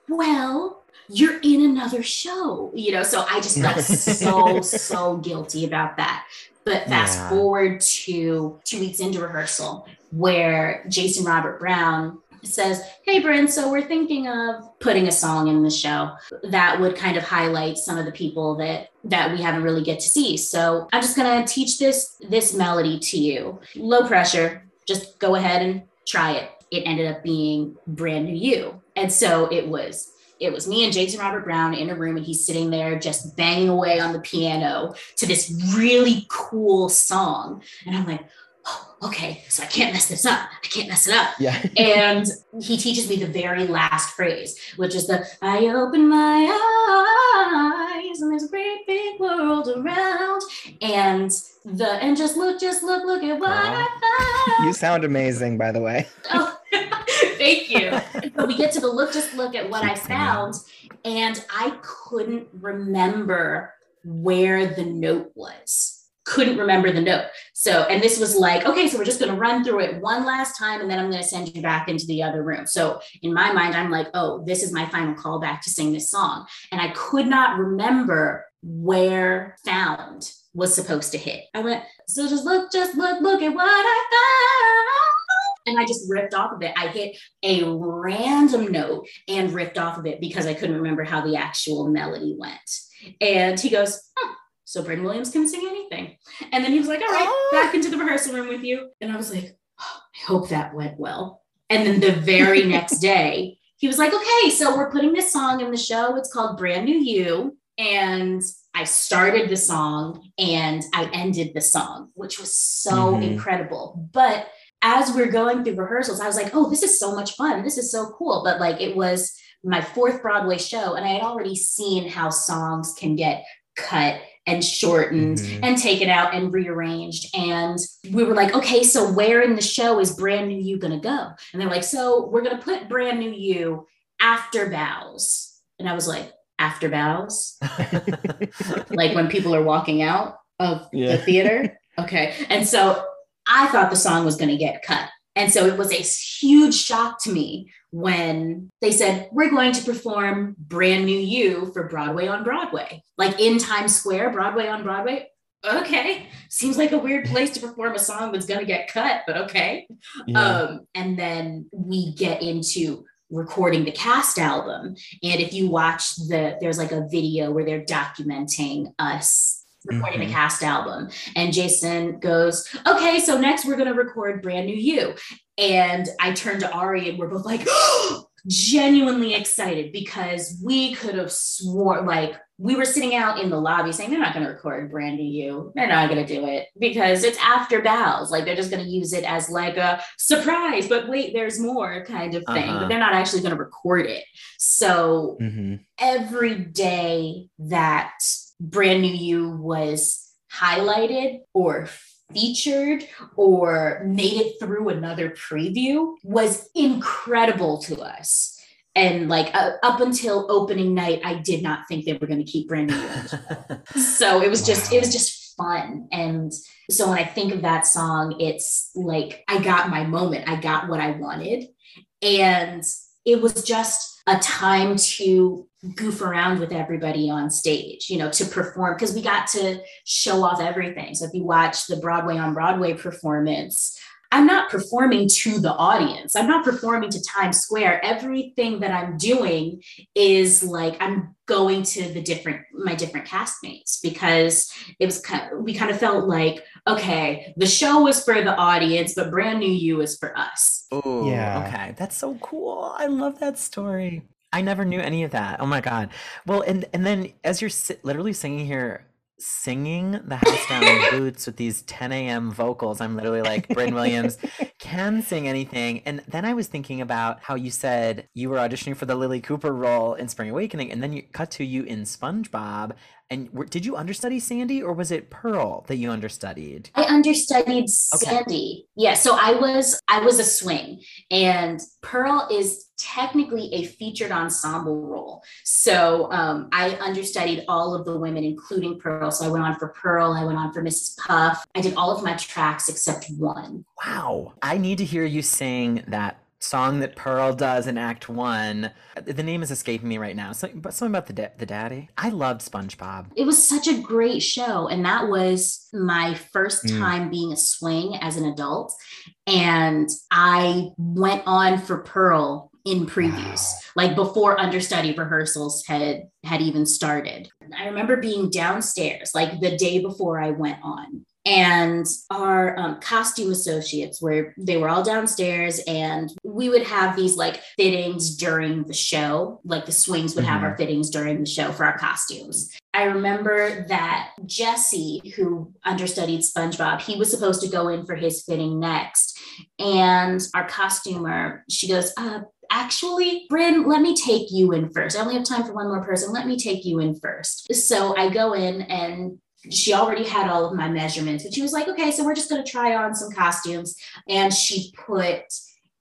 Speaker 4: well you're in another show you know? So i just felt so [laughs] so guilty about that. But fast
Speaker 3: Yeah.
Speaker 4: forward to two weeks into rehearsal where jason robert brown says hey brynn so we're thinking of putting a song in the show. That would kind of highlight some of the people that that we haven't really get to see. So i'm just to teach this this melody to you. Low pressure just go ahead and try it. It ended up being brand new you. And so it was it was me and Jason Robert Brown in a room, and he's sitting there just banging away on the piano to this really cool song. And I'm like, oh, okay, so I can't mess this up. I can't mess it up.
Speaker 1: yeah. [laughs]
Speaker 4: And he teaches me the very last phrase, which is the I open my eyes and there's a great big world around. And the and just look, just look, look at what I found.
Speaker 1: you sound amazing, by the way.
Speaker 4: Oh, [laughs] thank you. So we get to the look, just look at what I found, and I couldn't remember where the note was. Couldn't remember the note. So, and this was like, okay, so we're just going to run through it one last time, and then I'm going to send you back into the other room. So, in my mind, I'm like, oh, this is my final callback to sing this song. And I could not remember where found was supposed to hit. I went, so just look, just look, look at what I found. And I just ripped off of it. I hit a random note and ripped off of it because I couldn't remember how the actual melody went. And he goes, huh, so Brynn Williams can sing anything. And then he was like, all right, back into the rehearsal room with you. And I was like, oh, I hope that went well. And then the very [laughs] next day, he was like, okay, so we're putting this song in the show. It's called Brand New You. And I started the song and I ended the song, which was so
Speaker 1: Mhm.
Speaker 4: incredible. But as we're going through rehearsals, I was like, oh, this is so much fun. This is so cool. But like it was my fourth Broadway show, and I had already seen how songs can get cut and shortened
Speaker 1: Mhm.
Speaker 4: and taken out and rearranged. And we were like, okay, so where in the show is Brand New You gonna go? And they're like, so we're gonna put Brand New You after bows. And I was like, after bows? [laughs] like when people are walking out of
Speaker 1: Yeah.
Speaker 4: the theater. Okay. And so I thought the song was going to get cut. And so it was a huge shock to me when they said, We're going to perform Brand New You for Broadway on Broadway, like in Times Square, Broadway on Broadway. Okay. Seems like a weird place to perform a song that's going to get cut, but okay.
Speaker 1: Yeah.
Speaker 4: Um, and then we get into recording the cast album. And if you watch the, there's like a video where they're documenting us recording
Speaker 1: Mhm.
Speaker 4: the cast album. And Jason goes, okay, so next we're going to record Brand New You. And I turned to Ari and we're both like, [gasps] genuinely excited because we could have swore like we were sitting out in the lobby saying they're not going to record Brand New You. They're not going to do it because it's after bows. Like they're just going to use it as like a surprise, but wait, there's more kind of thing.
Speaker 3: Uh-huh.
Speaker 4: But they're not actually going to record it. So
Speaker 1: Mhm.
Speaker 4: every day that Brand New You was highlighted or featured or made it through another preview was incredible to us. And like uh, up until opening night, I did not think they were going to keep Brand New. [laughs] So it was just it was just fun. And so when i think of that song it's like i got my moment. I got what i wanted. And it was just a time to goof around with everybody on stage you know to perform because we got to show off everything. So if you watch the broadway on broadway performance I'm not performing to the audience. I'm not performing to Times Square. Everything that I'm doing is like I'm going to the different my different castmates because it was kind of, we kind of felt like okay, the show was for the audience, but brand new you is for us.
Speaker 3: Oh,
Speaker 1: Yeah.
Speaker 3: Okay, that's so cool. I love that story. I never knew any of that. Oh my god. Well, and and then as you're si- literally singing here, singing the house down in boots with these 10 a.m. vocals, I'm literally like, Brynn Williams can sing anything. And then I was thinking about how you said you were auditioning for the Lilli Cooper role in Spring Awakening, and then you cut to you in SpongeBob. And were, did you understudy Sandy, or was it Pearl that you understudied?
Speaker 4: I understudied Sandy. Yeah, so I was I was a swing and Pearl is technically a featured ensemble role. So um, I understudied all of the women, including Pearl. So I went on for Pearl, I went on for Mrs. Puff. I did all of my tracks except one.
Speaker 3: Wow. I need to hear you sing that song that Pearl does in Act One. The name is escaping me right now. So, but something about the da- the daddy. I loved SpongeBob.
Speaker 4: It was such a great show. And that was my first
Speaker 1: Mm.
Speaker 4: time being a swing as an adult. And I went on for Pearl in previews,
Speaker 1: Wow.
Speaker 4: like before understudy rehearsals had had even started. I remember being downstairs like the day before I went on. And our um, costume associates were they were all downstairs, and we would have these like fittings during the show. Like the swings would have our fittings during the show for our costumes. I remember that Jesse, who understudied SpongeBob, he was supposed to go in for his fitting next. And our costumer, she goes, uh, actually, Brynn, let me take you in first. I only have time for one more person. Let me take you in first. So I go in and she already had all of my measurements, but she was like, okay, so we're just going to try on some costumes. And she put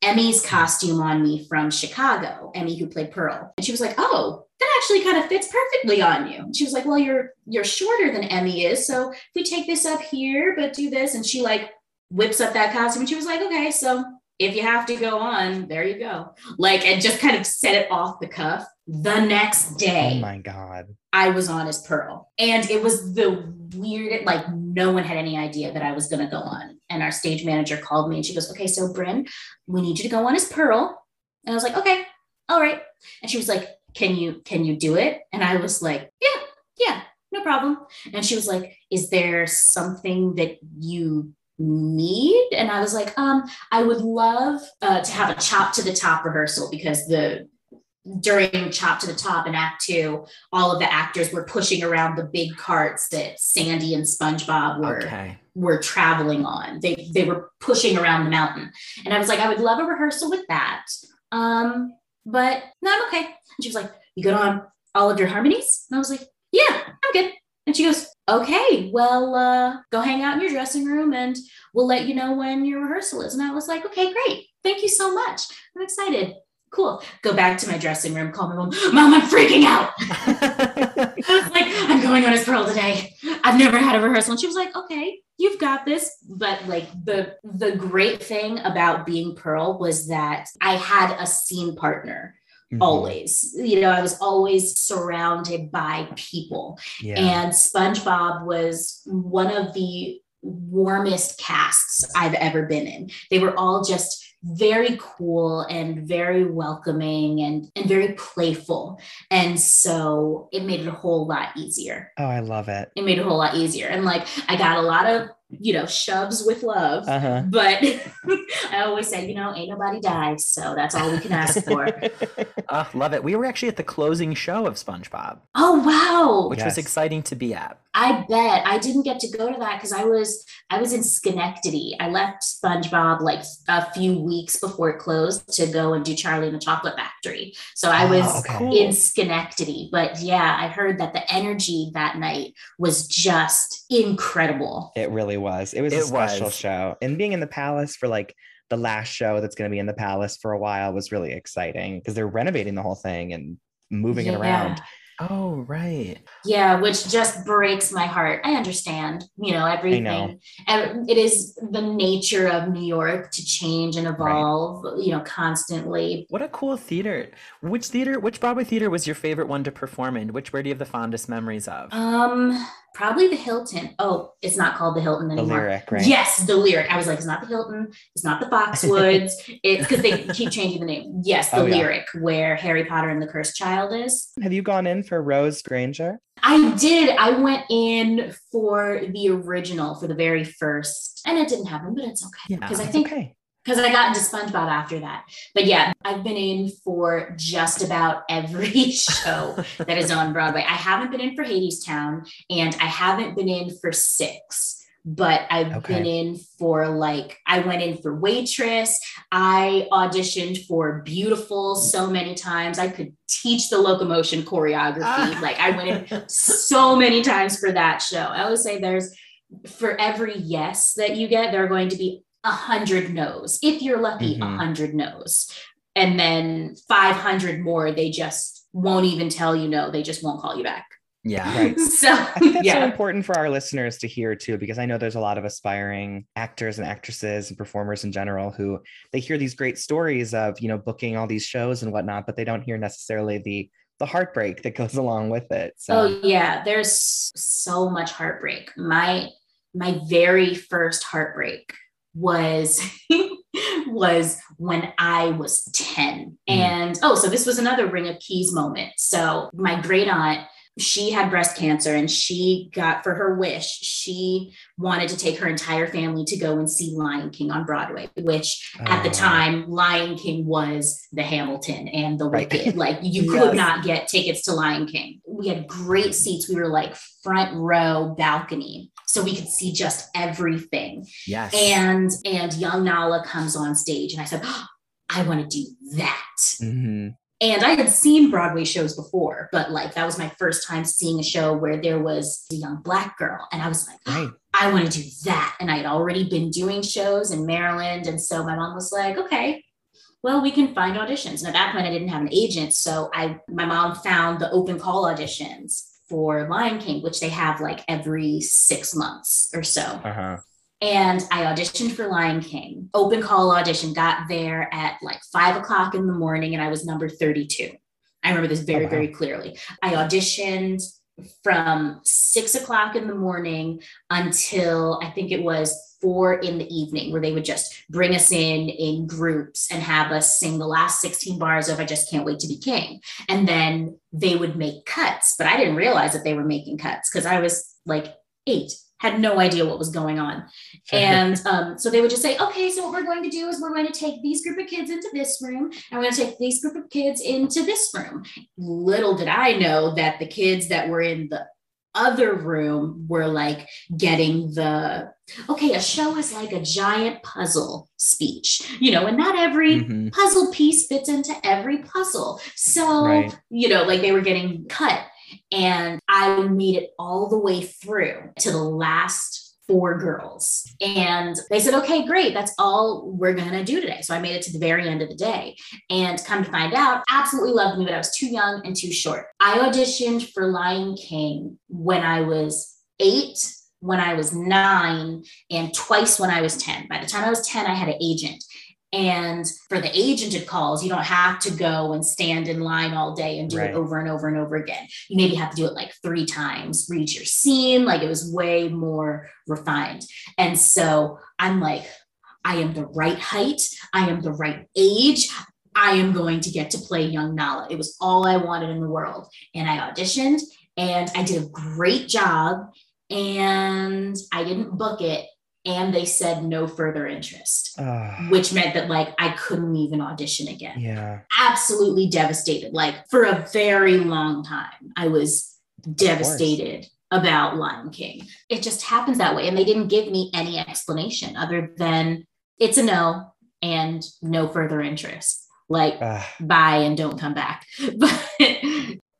Speaker 4: Emmy's costume on me from Chicago, Emmy who played Pearl. And she was like, "Oh, that actually kind of fits perfectly on you." She was like, "Well, you're you're shorter than Emmy is, so if we take this up here, but do this." And she like whips up that costume, and she was like, "Okay, so if you have to go on, there you go." Like, and just kind of set it off the cuff. The next day,
Speaker 1: Oh my god.
Speaker 4: I was on as Pearl. And it was the weird, like, no one had any idea that I was going to go on. And our stage manager called me and she goes, Okay, so Brynn, we need you to go on as Pearl. And I was like, Okay, all right. And she was like, Can you, can you do it? And I was like, Yeah, yeah, no problem. And she was like, Is there something that you need. And i was like um i would love uh, to have a chop to the top rehearsal because the during chop to the top in act two all of the actors were pushing around the big carts that sandy and spongebob were
Speaker 3: Okay.
Speaker 4: were traveling on. They they were pushing around the mountain. And i was like i would love a rehearsal with that. Um but no i'm okay. And she was like you good on all of your harmonies? And i was like yeah i'm good and she goes okay well uh go hang out in your dressing room and we'll let you know when your rehearsal is. And i was like okay great. Thank you so much. I'm excited. Cool. Go back to my dressing room call my mom. Mom i'm freaking out. [laughs] I was like, I'm going on as Pearl today. I've never had a rehearsal. And she was like, okay, you've got this. But like the the great thing about being Pearl was that I had a scene partner
Speaker 1: Mhm.
Speaker 4: always. You know, I was always surrounded by people.
Speaker 1: Yeah.
Speaker 4: And SpongeBob was one of the warmest casts I've ever been in. They were all just very cool and very welcoming and, and very playful. And so it made it a whole lot easier.
Speaker 1: oh, I love it.
Speaker 4: It made it a whole lot easier. And like I got a lot of, you know, shoves with love.
Speaker 1: Uh-huh.
Speaker 4: But [laughs] I always say, you know, ain't nobody died. So that's all we can ask for. [laughs]
Speaker 3: Ah, love it. We were actually at the closing show of SpongeBob,
Speaker 4: oh wow.
Speaker 3: which
Speaker 1: Yes.
Speaker 3: was exciting to be at.
Speaker 4: I bet I didn't get to go to that because I was I was in Schenectady. I left SpongeBob like a few weeks before it closed to go and do Charlie and the Chocolate Factory. So I ah, was
Speaker 1: Oh, okay.
Speaker 4: In Schenectady. But yeah, I heard that the energy that night was just incredible.
Speaker 1: It really was. It was a special
Speaker 3: was.
Speaker 1: show. And being in the palace for like the last show that's going to be in the palace for a while was really exciting because they're renovating the whole thing and moving it around.
Speaker 3: Oh, right.
Speaker 4: Yeah, which just breaks my heart. I understand, you know, everything.
Speaker 1: know.
Speaker 4: And it is the nature of New York to change and evolve, you know, constantly.
Speaker 3: What a cool theater. Which theater, which Broadway theater was your favorite one to perform in? Which where do you have the fondest memories of?
Speaker 4: Um, probably the Hilton. Oh, it's not called the Hilton anymore.
Speaker 1: The lyric, right?
Speaker 4: Yes, the lyric. I was like, it's not the Hilton, it's not the Foxwoods. [laughs] it's because they keep changing the name. Yes, the
Speaker 1: Oh, yeah.
Speaker 4: lyric where Harry Potter and the Cursed Child is.
Speaker 1: Have you gone in for Rose Granger?
Speaker 4: I did. I went in for the original for the very first, and it didn't happen, but it's okay
Speaker 3: Yeah,
Speaker 4: because I think
Speaker 1: okay.
Speaker 4: Because I got into SpongeBob after that. But yeah, I've been in for just about every [laughs] show that is on Broadway. I haven't been in for Hadestown, and I haven't been in for Six. But I've
Speaker 1: Okay.
Speaker 4: been in for like I went in for waitress. I auditioned for beautiful so many times. I could teach the locomotion choreography.
Speaker 3: Ah.
Speaker 4: Like I went in so many times for that show. I always say there's for every yes that you get, there are going to be a hundred no's. If you're lucky, a
Speaker 1: Mhm.
Speaker 4: hundred no's. And then 500 more, they just won't even tell you no. They just won't call you back.
Speaker 3: Yeah.
Speaker 1: Right. [laughs] [laughs]
Speaker 4: So,
Speaker 1: I think that's so important for our listeners to hear too, because I know there's a lot of aspiring actors and actresses and performers in general who they hear these great stories of, you know, booking all these shows and whatnot, but they don't hear necessarily the the heartbreak that goes [laughs] along with it. So
Speaker 4: Oh yeah, there's so much heartbreak. My my very first heartbreak was [laughs] was when I was 10.
Speaker 1: Mm.
Speaker 4: And oh, so this was another ring of keys moment. So my great aunt she had breast cancer and she got for her wish she wanted to take her entire family to go and see lion king on broadway which at the
Speaker 1: Oh.
Speaker 4: time lion king was the hamilton and the
Speaker 1: Right.
Speaker 4: wicked like you [laughs] could not get tickets to lion king we had great seats we were like front row balcony so we could see just everything
Speaker 3: Yes.
Speaker 4: and and young nala comes on stage and i said oh, [gasps] i want to do that
Speaker 1: Mhm.
Speaker 4: And I had seen Broadway shows before, but like that was my first time seeing a show where there was a young black girl. And I was like,
Speaker 1: Right.
Speaker 4: I want to do that. And I had already been doing shows in Maryland. And so my mom was like, okay, well, we can find auditions. And at that point, I didn't have an agent. So I my mom found the open call auditions for Lion King, which they have like every six months or so.
Speaker 1: Uh-huh.
Speaker 4: And I auditioned for Lion King. Open call audition, got there at like five o'clock in the morning, and I was number 32. I remember this very,
Speaker 1: Oh, wow.
Speaker 4: very clearly. I auditioned from six o'clock in the morning until I think it was four in the evening, where they would just bring us in in groups and have us sing the last 16 bars of I Just Can't Wait to Be King. And then they would make cuts, but I didn't realize that they were making cuts because I was like eight, had no idea what was going on. [laughs] And um, so they would just say, okay, so what we're going to do is we're going to take these group of kids into this room, and we're going to take these group of kids into this room. Little did I know that the kids that were in the other room were like getting the okay, a show is like a giant puzzle speech, you know, and not every
Speaker 1: Mhm.
Speaker 4: puzzle piece fits into every puzzle. So,
Speaker 1: Right.
Speaker 4: you know, like they were getting cut. And I made it all the way through to the last four girls. And they said, okay, great. That's all we're going to do today. So I made it to the very end of the day. And come to find out, absolutely loved me, but I was too young and too short. I auditioned for Lion King when I was eight, when I was nine, and twice when I was 10. By the time I was 10, I had an agent. And for the agented calls, you don't have to go and stand in line all day and do
Speaker 1: Right.
Speaker 4: it over and over and over again. You maybe have to do it like three times, read your scene. Like it was way more refined. And so I'm like, I am the right height. I am the right age. I am going to get to play young Nala. It was all I wanted in the world. And I auditioned and I did a great job. And I didn't book it. And they said no further interest
Speaker 1: Ah,
Speaker 4: which meant that like I couldn't even audition again.
Speaker 1: yeah.
Speaker 4: Absolutely devastated. Like for a very long time, I was devastated about Lion King. It just happens that way. And they didn't give me any explanation other than it's a no and no further interest. Like
Speaker 1: Ah,
Speaker 4: bye and don't come back. [laughs] But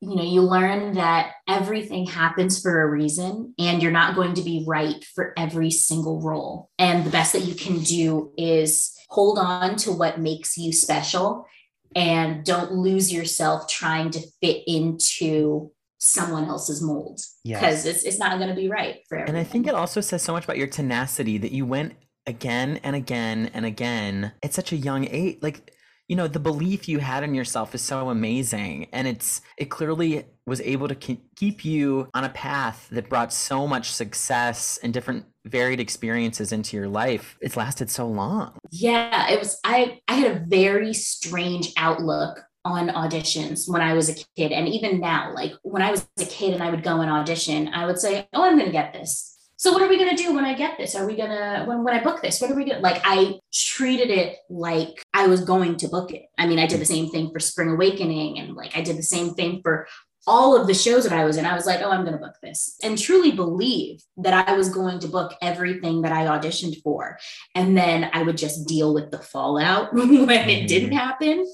Speaker 4: you know, you learn that everything happens for a reason and you're not going to be right for every single role. And the best that you can do is hold on to what makes you special and don't lose yourself trying to fit into someone else's mold
Speaker 1: Yes.
Speaker 4: because it's, it's not going to be right for everyone.
Speaker 3: And I think it also says so much about your tenacity that you went again and again and again at such a young age. Like, you know, the belief you had in yourself is so amazing. And it's, it clearly was able to keep you on a path that brought so much success and different varied experiences into your life. It's lasted so long.
Speaker 4: Yeah, it was I I had a very strange outlook on auditions when I was a kid and even now like when I was a kid and I would go and audition, I would say, "Oh, I'm going to get this." So what are we going to do when I get this? Are we going to when when I book this? What are we going to like I treated it like I was going to book it. I mean, I did the mm-hmm. same thing for Spring Awakening and like I did the same thing for all of the shows that I was in, I was like, oh, I'm going to book this and truly believe that I was going to book everything that I auditioned for. And then I would just deal with the fallout [laughs] when it didn't mm-hmm. happen.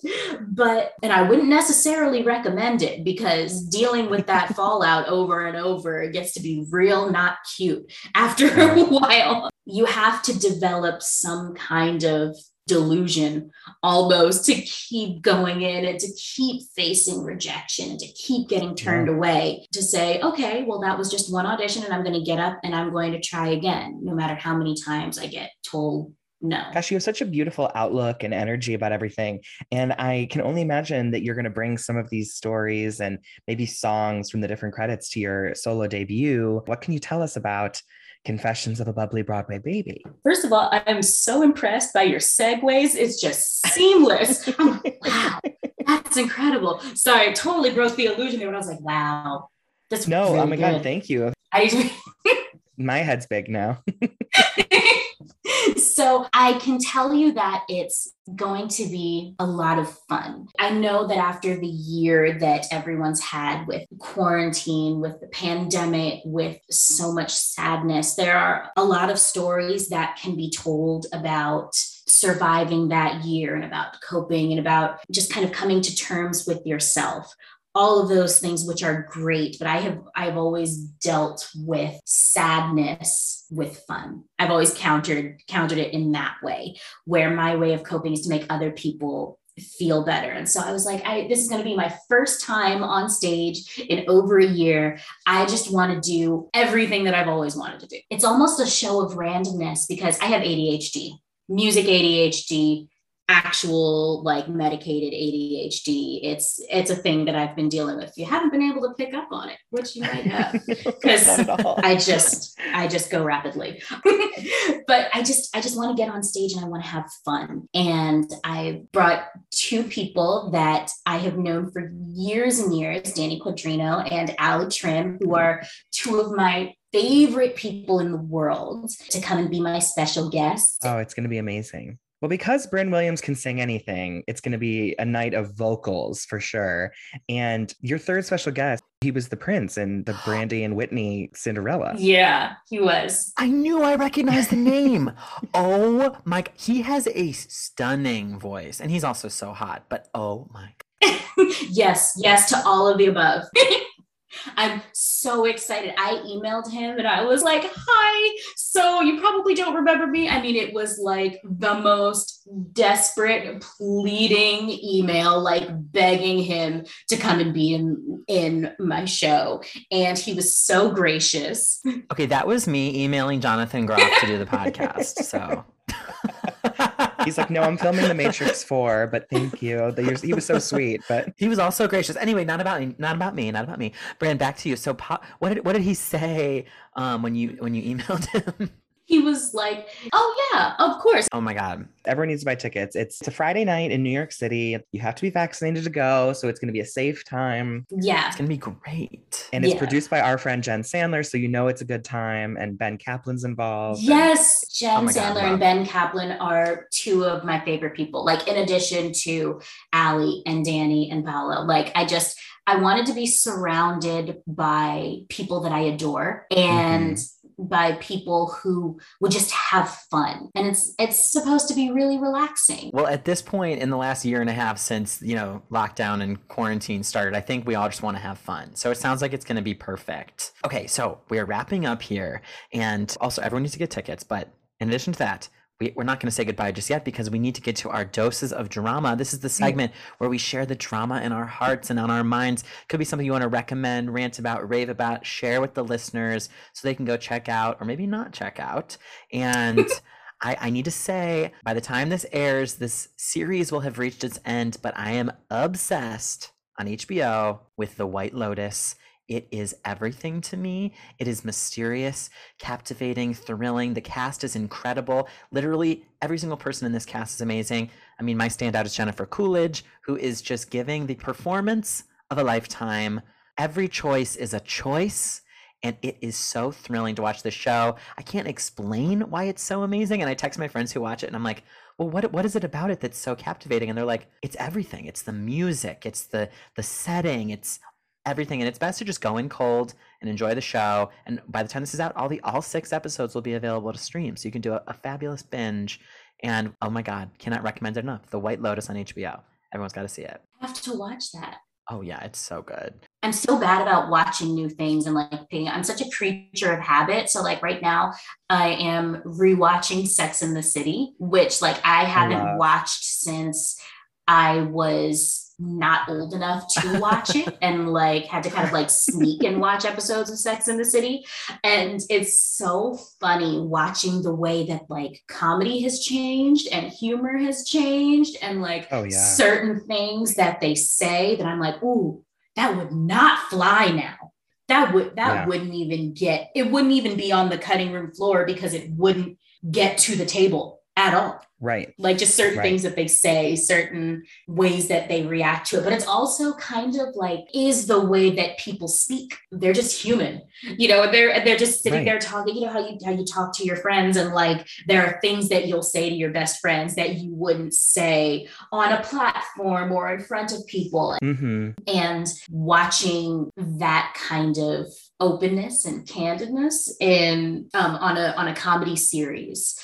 Speaker 4: But, and I wouldn't necessarily recommend it because dealing with that [laughs] fallout over and over gets to be real not cute after a [laughs] while. You have to develop some kind of delusion almost to keep going in and to keep facing rejection and to keep getting turned away to say okay well that was just one audition and i'm going to get up and i'm going to try again no matter how many times i get told no
Speaker 1: Gosh, you have such a beautiful outlook and energy about everything. And I can only imagine that you're going to bring some of these stories and maybe songs from the different credits to your solo debut. What can you tell us about Confessions of a Bubbly Broadway Baby?
Speaker 4: first of all i'm so impressed by your segues it's just seamless [laughs] I'm like, wow that's incredible sorry I totally broke the illusion there when i was like wow that's
Speaker 1: No, oh
Speaker 4: really
Speaker 1: my God, thank you.
Speaker 4: I [laughs]
Speaker 1: My head's big now. [laughs] [laughs]
Speaker 4: so I can tell you that it's going to be a lot of fun. I know that after the year that everyone's had with quarantine, with the pandemic, with so much sadness, there are a lot of stories that can be told about surviving that year and about coping and about just kind of coming to terms with yourself all of those things which are great but i have i've always dealt with sadness with fun. I've always countered countered it in that way where my way of coping is to make other people feel better. And so i was like i this is going to be my first time on stage in over a year. I just want to do everything that i've always wanted to do. It's almost a show of randomness because i have adhd music adhd actual like medicated ADHD. It's it's a thing that I've been dealing with. You haven't been able to pick up on it, which you might have [laughs] because
Speaker 1: Not at all.
Speaker 4: I just I just go rapidly. [laughs] but I just I just want to get on stage and I want to have fun. And I brought two people that I have known for years and years, Danny Quadrino and Allie Trimm, who are two of my favorite people in the world to come and be my special guests.
Speaker 1: Oh, it's going to be amazing. Well, because Brynn Williams can sing anything, it's going to be a night of vocals for sure. And your third special guest, he was the prince in the [gasps] Brandy and Whitney Cinderella.
Speaker 4: Yeah, he was.
Speaker 3: I knew I recognized the name. [laughs] oh my, he has a stunning voice and he's also so hot, but oh my. [laughs]
Speaker 4: yes, yes to all of the above. [laughs] I'm so excited. I emailed him and I was like, Hi. So you probably don't remember me. I mean, it was like the most desperate, pleading email, like begging him to come and be in, in my show. And he was so gracious.
Speaker 3: Okay, that was me emailing Jonathan Groff to do the [laughs] podcast. So
Speaker 1: He's like, no, I'm filming The Matrix 4, but thank you. He was so sweet, but
Speaker 3: he was also gracious. Anyway, not about me, not about me, not about me. Brand, back to you. So, po- what did what did he say um, when you when you emailed him?
Speaker 4: He was like, Oh, yeah, of course.
Speaker 3: oh my god,
Speaker 1: everyone needs to buy tickets. It's, it's a Friday night in New York City. You have to be vaccinated to go, so it's going to be a safe time.
Speaker 4: Yeah.
Speaker 3: it's gonna be great.
Speaker 1: And it's
Speaker 4: Yeah.
Speaker 1: produced by our friend Jen Sandler, so you know it's a good time. And Ben Kaplan's involved. and-
Speaker 4: Yes, Jen
Speaker 3: Oh my God,
Speaker 4: Sandler and Ben Kaplan are two of my favorite people. Like in addition to Allie and Danny and Paolo, like I just I wanted to be surrounded by people that I adore and mm-hmm. By people who would just have fun. And it's it's supposed to be really relaxing.
Speaker 3: Well, at this point in the last year and a half since, you know, lockdown and quarantine started, I think we all just want to have fun. So it sounds like it's going to be perfect. Okay, so we are wrapping up here. And also, everyone needs to get tickets. But in addition to that, we, we're not going to say goodbye just yet because we need to get to our doses of drama. This is the segment where we share the drama in our hearts and on our minds. Could be something you want to recommend, rant about, rave about, share with the listeners so they can go check out or maybe not check out. And [laughs] I, I need to say, by the time this airs, this series will have reached its end, but I am obsessed on HBO with The White Lotus. It is everything to me. It is mysterious, captivating, thrilling. The cast is incredible. Literally, every single person in this cast is amazing. I mean, my standout is Jennifer Coolidge, who is just giving the performance of a lifetime. Every choice is a choice. And it is so thrilling to watch this show. I can't explain why it's so amazing. And I text my friends who watch it and I'm like, well, what what is it about it that's so captivating? And they're like, it's everything. It's the music, it's the the setting, it's everything and it's best to just go in cold and enjoy the show and by the time this is out all the all six episodes will be available to stream so you can do a, a fabulous binge and oh my god cannot recommend it enough the white lotus on hbo everyone's got to see it
Speaker 4: I have to watch that.
Speaker 3: oh yeah it's so good
Speaker 4: I'm so bad about watching new things and like picking. I'm such a creature of habit. So like right now, I am rewatching Sex in the City, which like I haven't
Speaker 1: love.
Speaker 4: watched since I was not old enough to watch it and like had to kind of like sneak and watch episodes of Sex in the City. And it's so funny watching the way that like comedy has changed and humor has changed and like
Speaker 1: Oh, yeah.
Speaker 4: certain things that they say that I'm like, ooh, that would not fly now. That would that
Speaker 1: Yeah.
Speaker 4: wouldn't even get it wouldn't even be on the cutting room floor because it wouldn't get to the table at all
Speaker 1: Right.
Speaker 4: like just certain
Speaker 1: Right.
Speaker 4: things that they say, certain ways that they react to it. But it's also kind of like is the way that people speak. They're just human, you know. They're they're just sitting
Speaker 1: Right.
Speaker 4: there talking. You know how you how you talk to your friends, and like there are things that you'll say to your best friends that you wouldn't say on a platform or in front of people.
Speaker 1: Mm-hmm.
Speaker 4: And watching that kind of openness and candidness in um, on a on a comedy series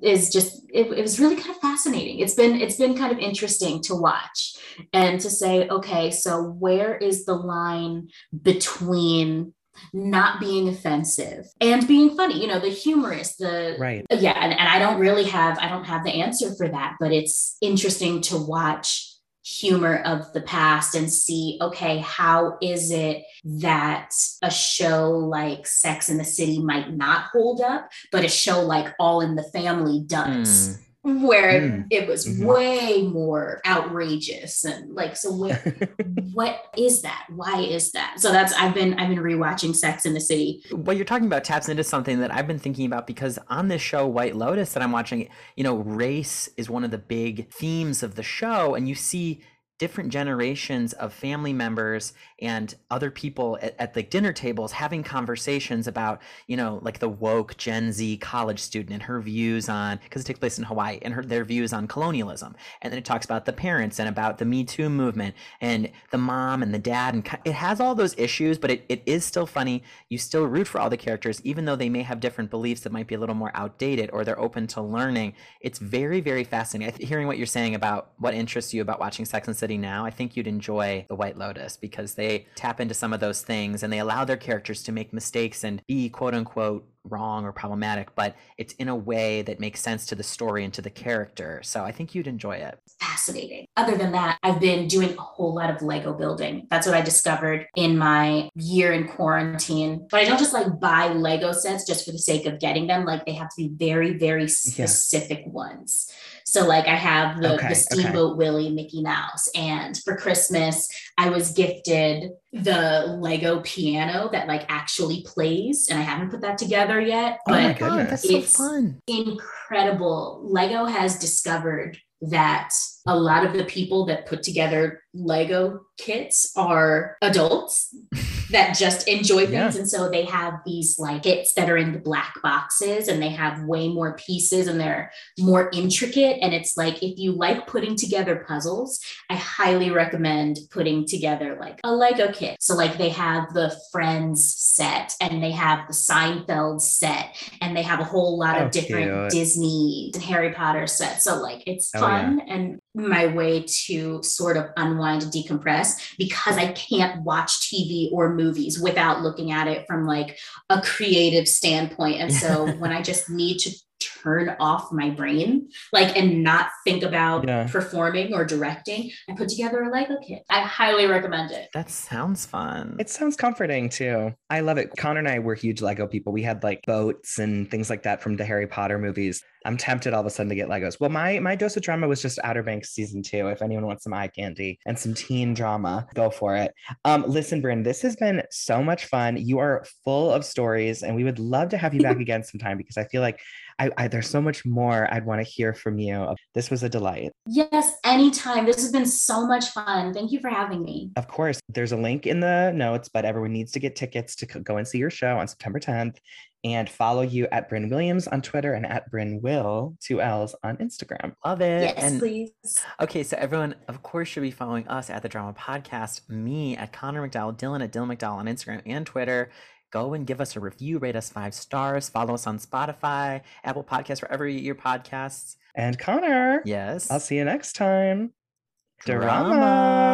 Speaker 4: is just it, it was really kind of fascinating it's been it's been kind of interesting to watch and to say okay so where is the line between not being offensive and being funny you know the humorous the
Speaker 1: Right.
Speaker 4: yeah and, and i don't really have i don't have the answer for that but it's interesting to watch humor of the past and see okay how is it that a show like sex in the city might not hold up but a show like all in the family does hmm. Where
Speaker 1: Mm.
Speaker 4: it was
Speaker 1: Mhm.
Speaker 4: way more outrageous and like so what [laughs] what is that why is that so that's i've been i've been rewatching sex in the city
Speaker 3: what you're talking about taps into something that I've been thinking about because on this show White Lotus that I'm watching, you know, race is one of the big themes of the show and you see different generations of family members and other people at, at the dinner tables having conversations about you know like the woke gen z college student and her views on because it takes place in hawaii and her their views on colonialism. And then it talks about the parents and about the me too movement and the mom and the dad and it has all those issues but it, it is still funny. You still root for all the characters even though they may have different beliefs that might be a little more outdated or they're open to learning. It's very very fascinating. I hearing what you're saying about what interests you about watching sex and the city now i think you'd enjoy the white lotus because they tap into some of those things and they allow their characters to make mistakes and be quote unquote wrong or problematic but it's in a way that makes sense to the story and to the character so i think you'd enjoy it
Speaker 4: fascinating. Other than that, I've been doing a whole lot of Lego building. That's what I discovered in my year in quarantine. But I don't just like buy Lego sets just for the sake of getting them. Like they have to be very, very specific ones. So like I have the,
Speaker 1: Okay, okay.
Speaker 4: the Steamboat Willie Mickey Mouse. And for Christmas, I was gifted the Lego piano that like actually plays. And I haven't put that together yet.
Speaker 1: Oh my
Speaker 4: But
Speaker 1: goodness.
Speaker 3: Oh, that's so
Speaker 4: It's-
Speaker 3: fun
Speaker 4: incredible. Lego has discovered that a lot of the people that put together Lego kits are adults [laughs] that just enjoy things.
Speaker 1: Yeah.
Speaker 4: And so they have these like kits that are in the black boxes and they have way more pieces and they're more intricate. And it's like, if you like putting together puzzles, I highly recommend putting together like a Lego kit. So, like, they have the Friends set and they have the Seinfeld set and they have a whole lot
Speaker 1: Oh,
Speaker 4: of different
Speaker 1: cute.
Speaker 4: Disney and Harry Potter sets. So, like, it's
Speaker 1: Oh,
Speaker 4: fun and my way to sort of unwind and decompress because I can't watch TV or movies without looking at it from like a creative standpoint. And so, [laughs] when I just need to turn off my brain, like, and not think about
Speaker 1: Yeah.
Speaker 4: performing or directing, I put together a Lego kit. I highly recommend it.
Speaker 3: That sounds fun.
Speaker 1: It sounds comforting too. I love it. Connor and I were huge Lego people. We had like boats and things like that from the Harry Potter movies. I'm tempted all of a sudden to get Legos. Well, my my dose of drama was just Outer Banks season two. If anyone wants some eye candy and some teen drama, go for it. Um, listen, Brynn, this has been so much fun. You are full of stories, and we would love to have you back [laughs] again sometime because I feel like I, I there's so much more I'd want to hear from you. This was a delight.
Speaker 4: Yes, anytime. This has been so much fun. Thank you for having me.
Speaker 1: Of course, there's a link in the notes, but everyone needs to get tickets to go and see your show on September 10th and follow you at Brynn Williams on Twitter and at Brynn Will, two L's on Instagram.
Speaker 3: Love it.
Speaker 4: Yes,
Speaker 3: and
Speaker 4: please.
Speaker 3: Okay, so everyone, of course, should be following us at the Drama Podcast, me at Connor McDowell, Dylan at Dylan McDowell on Instagram and Twitter. Go and give us a review, rate us five stars, follow us on Spotify, Apple Podcasts, wherever you get your podcasts.
Speaker 1: And Connor,
Speaker 3: Yes.
Speaker 1: I'll see you next time.
Speaker 3: Drama.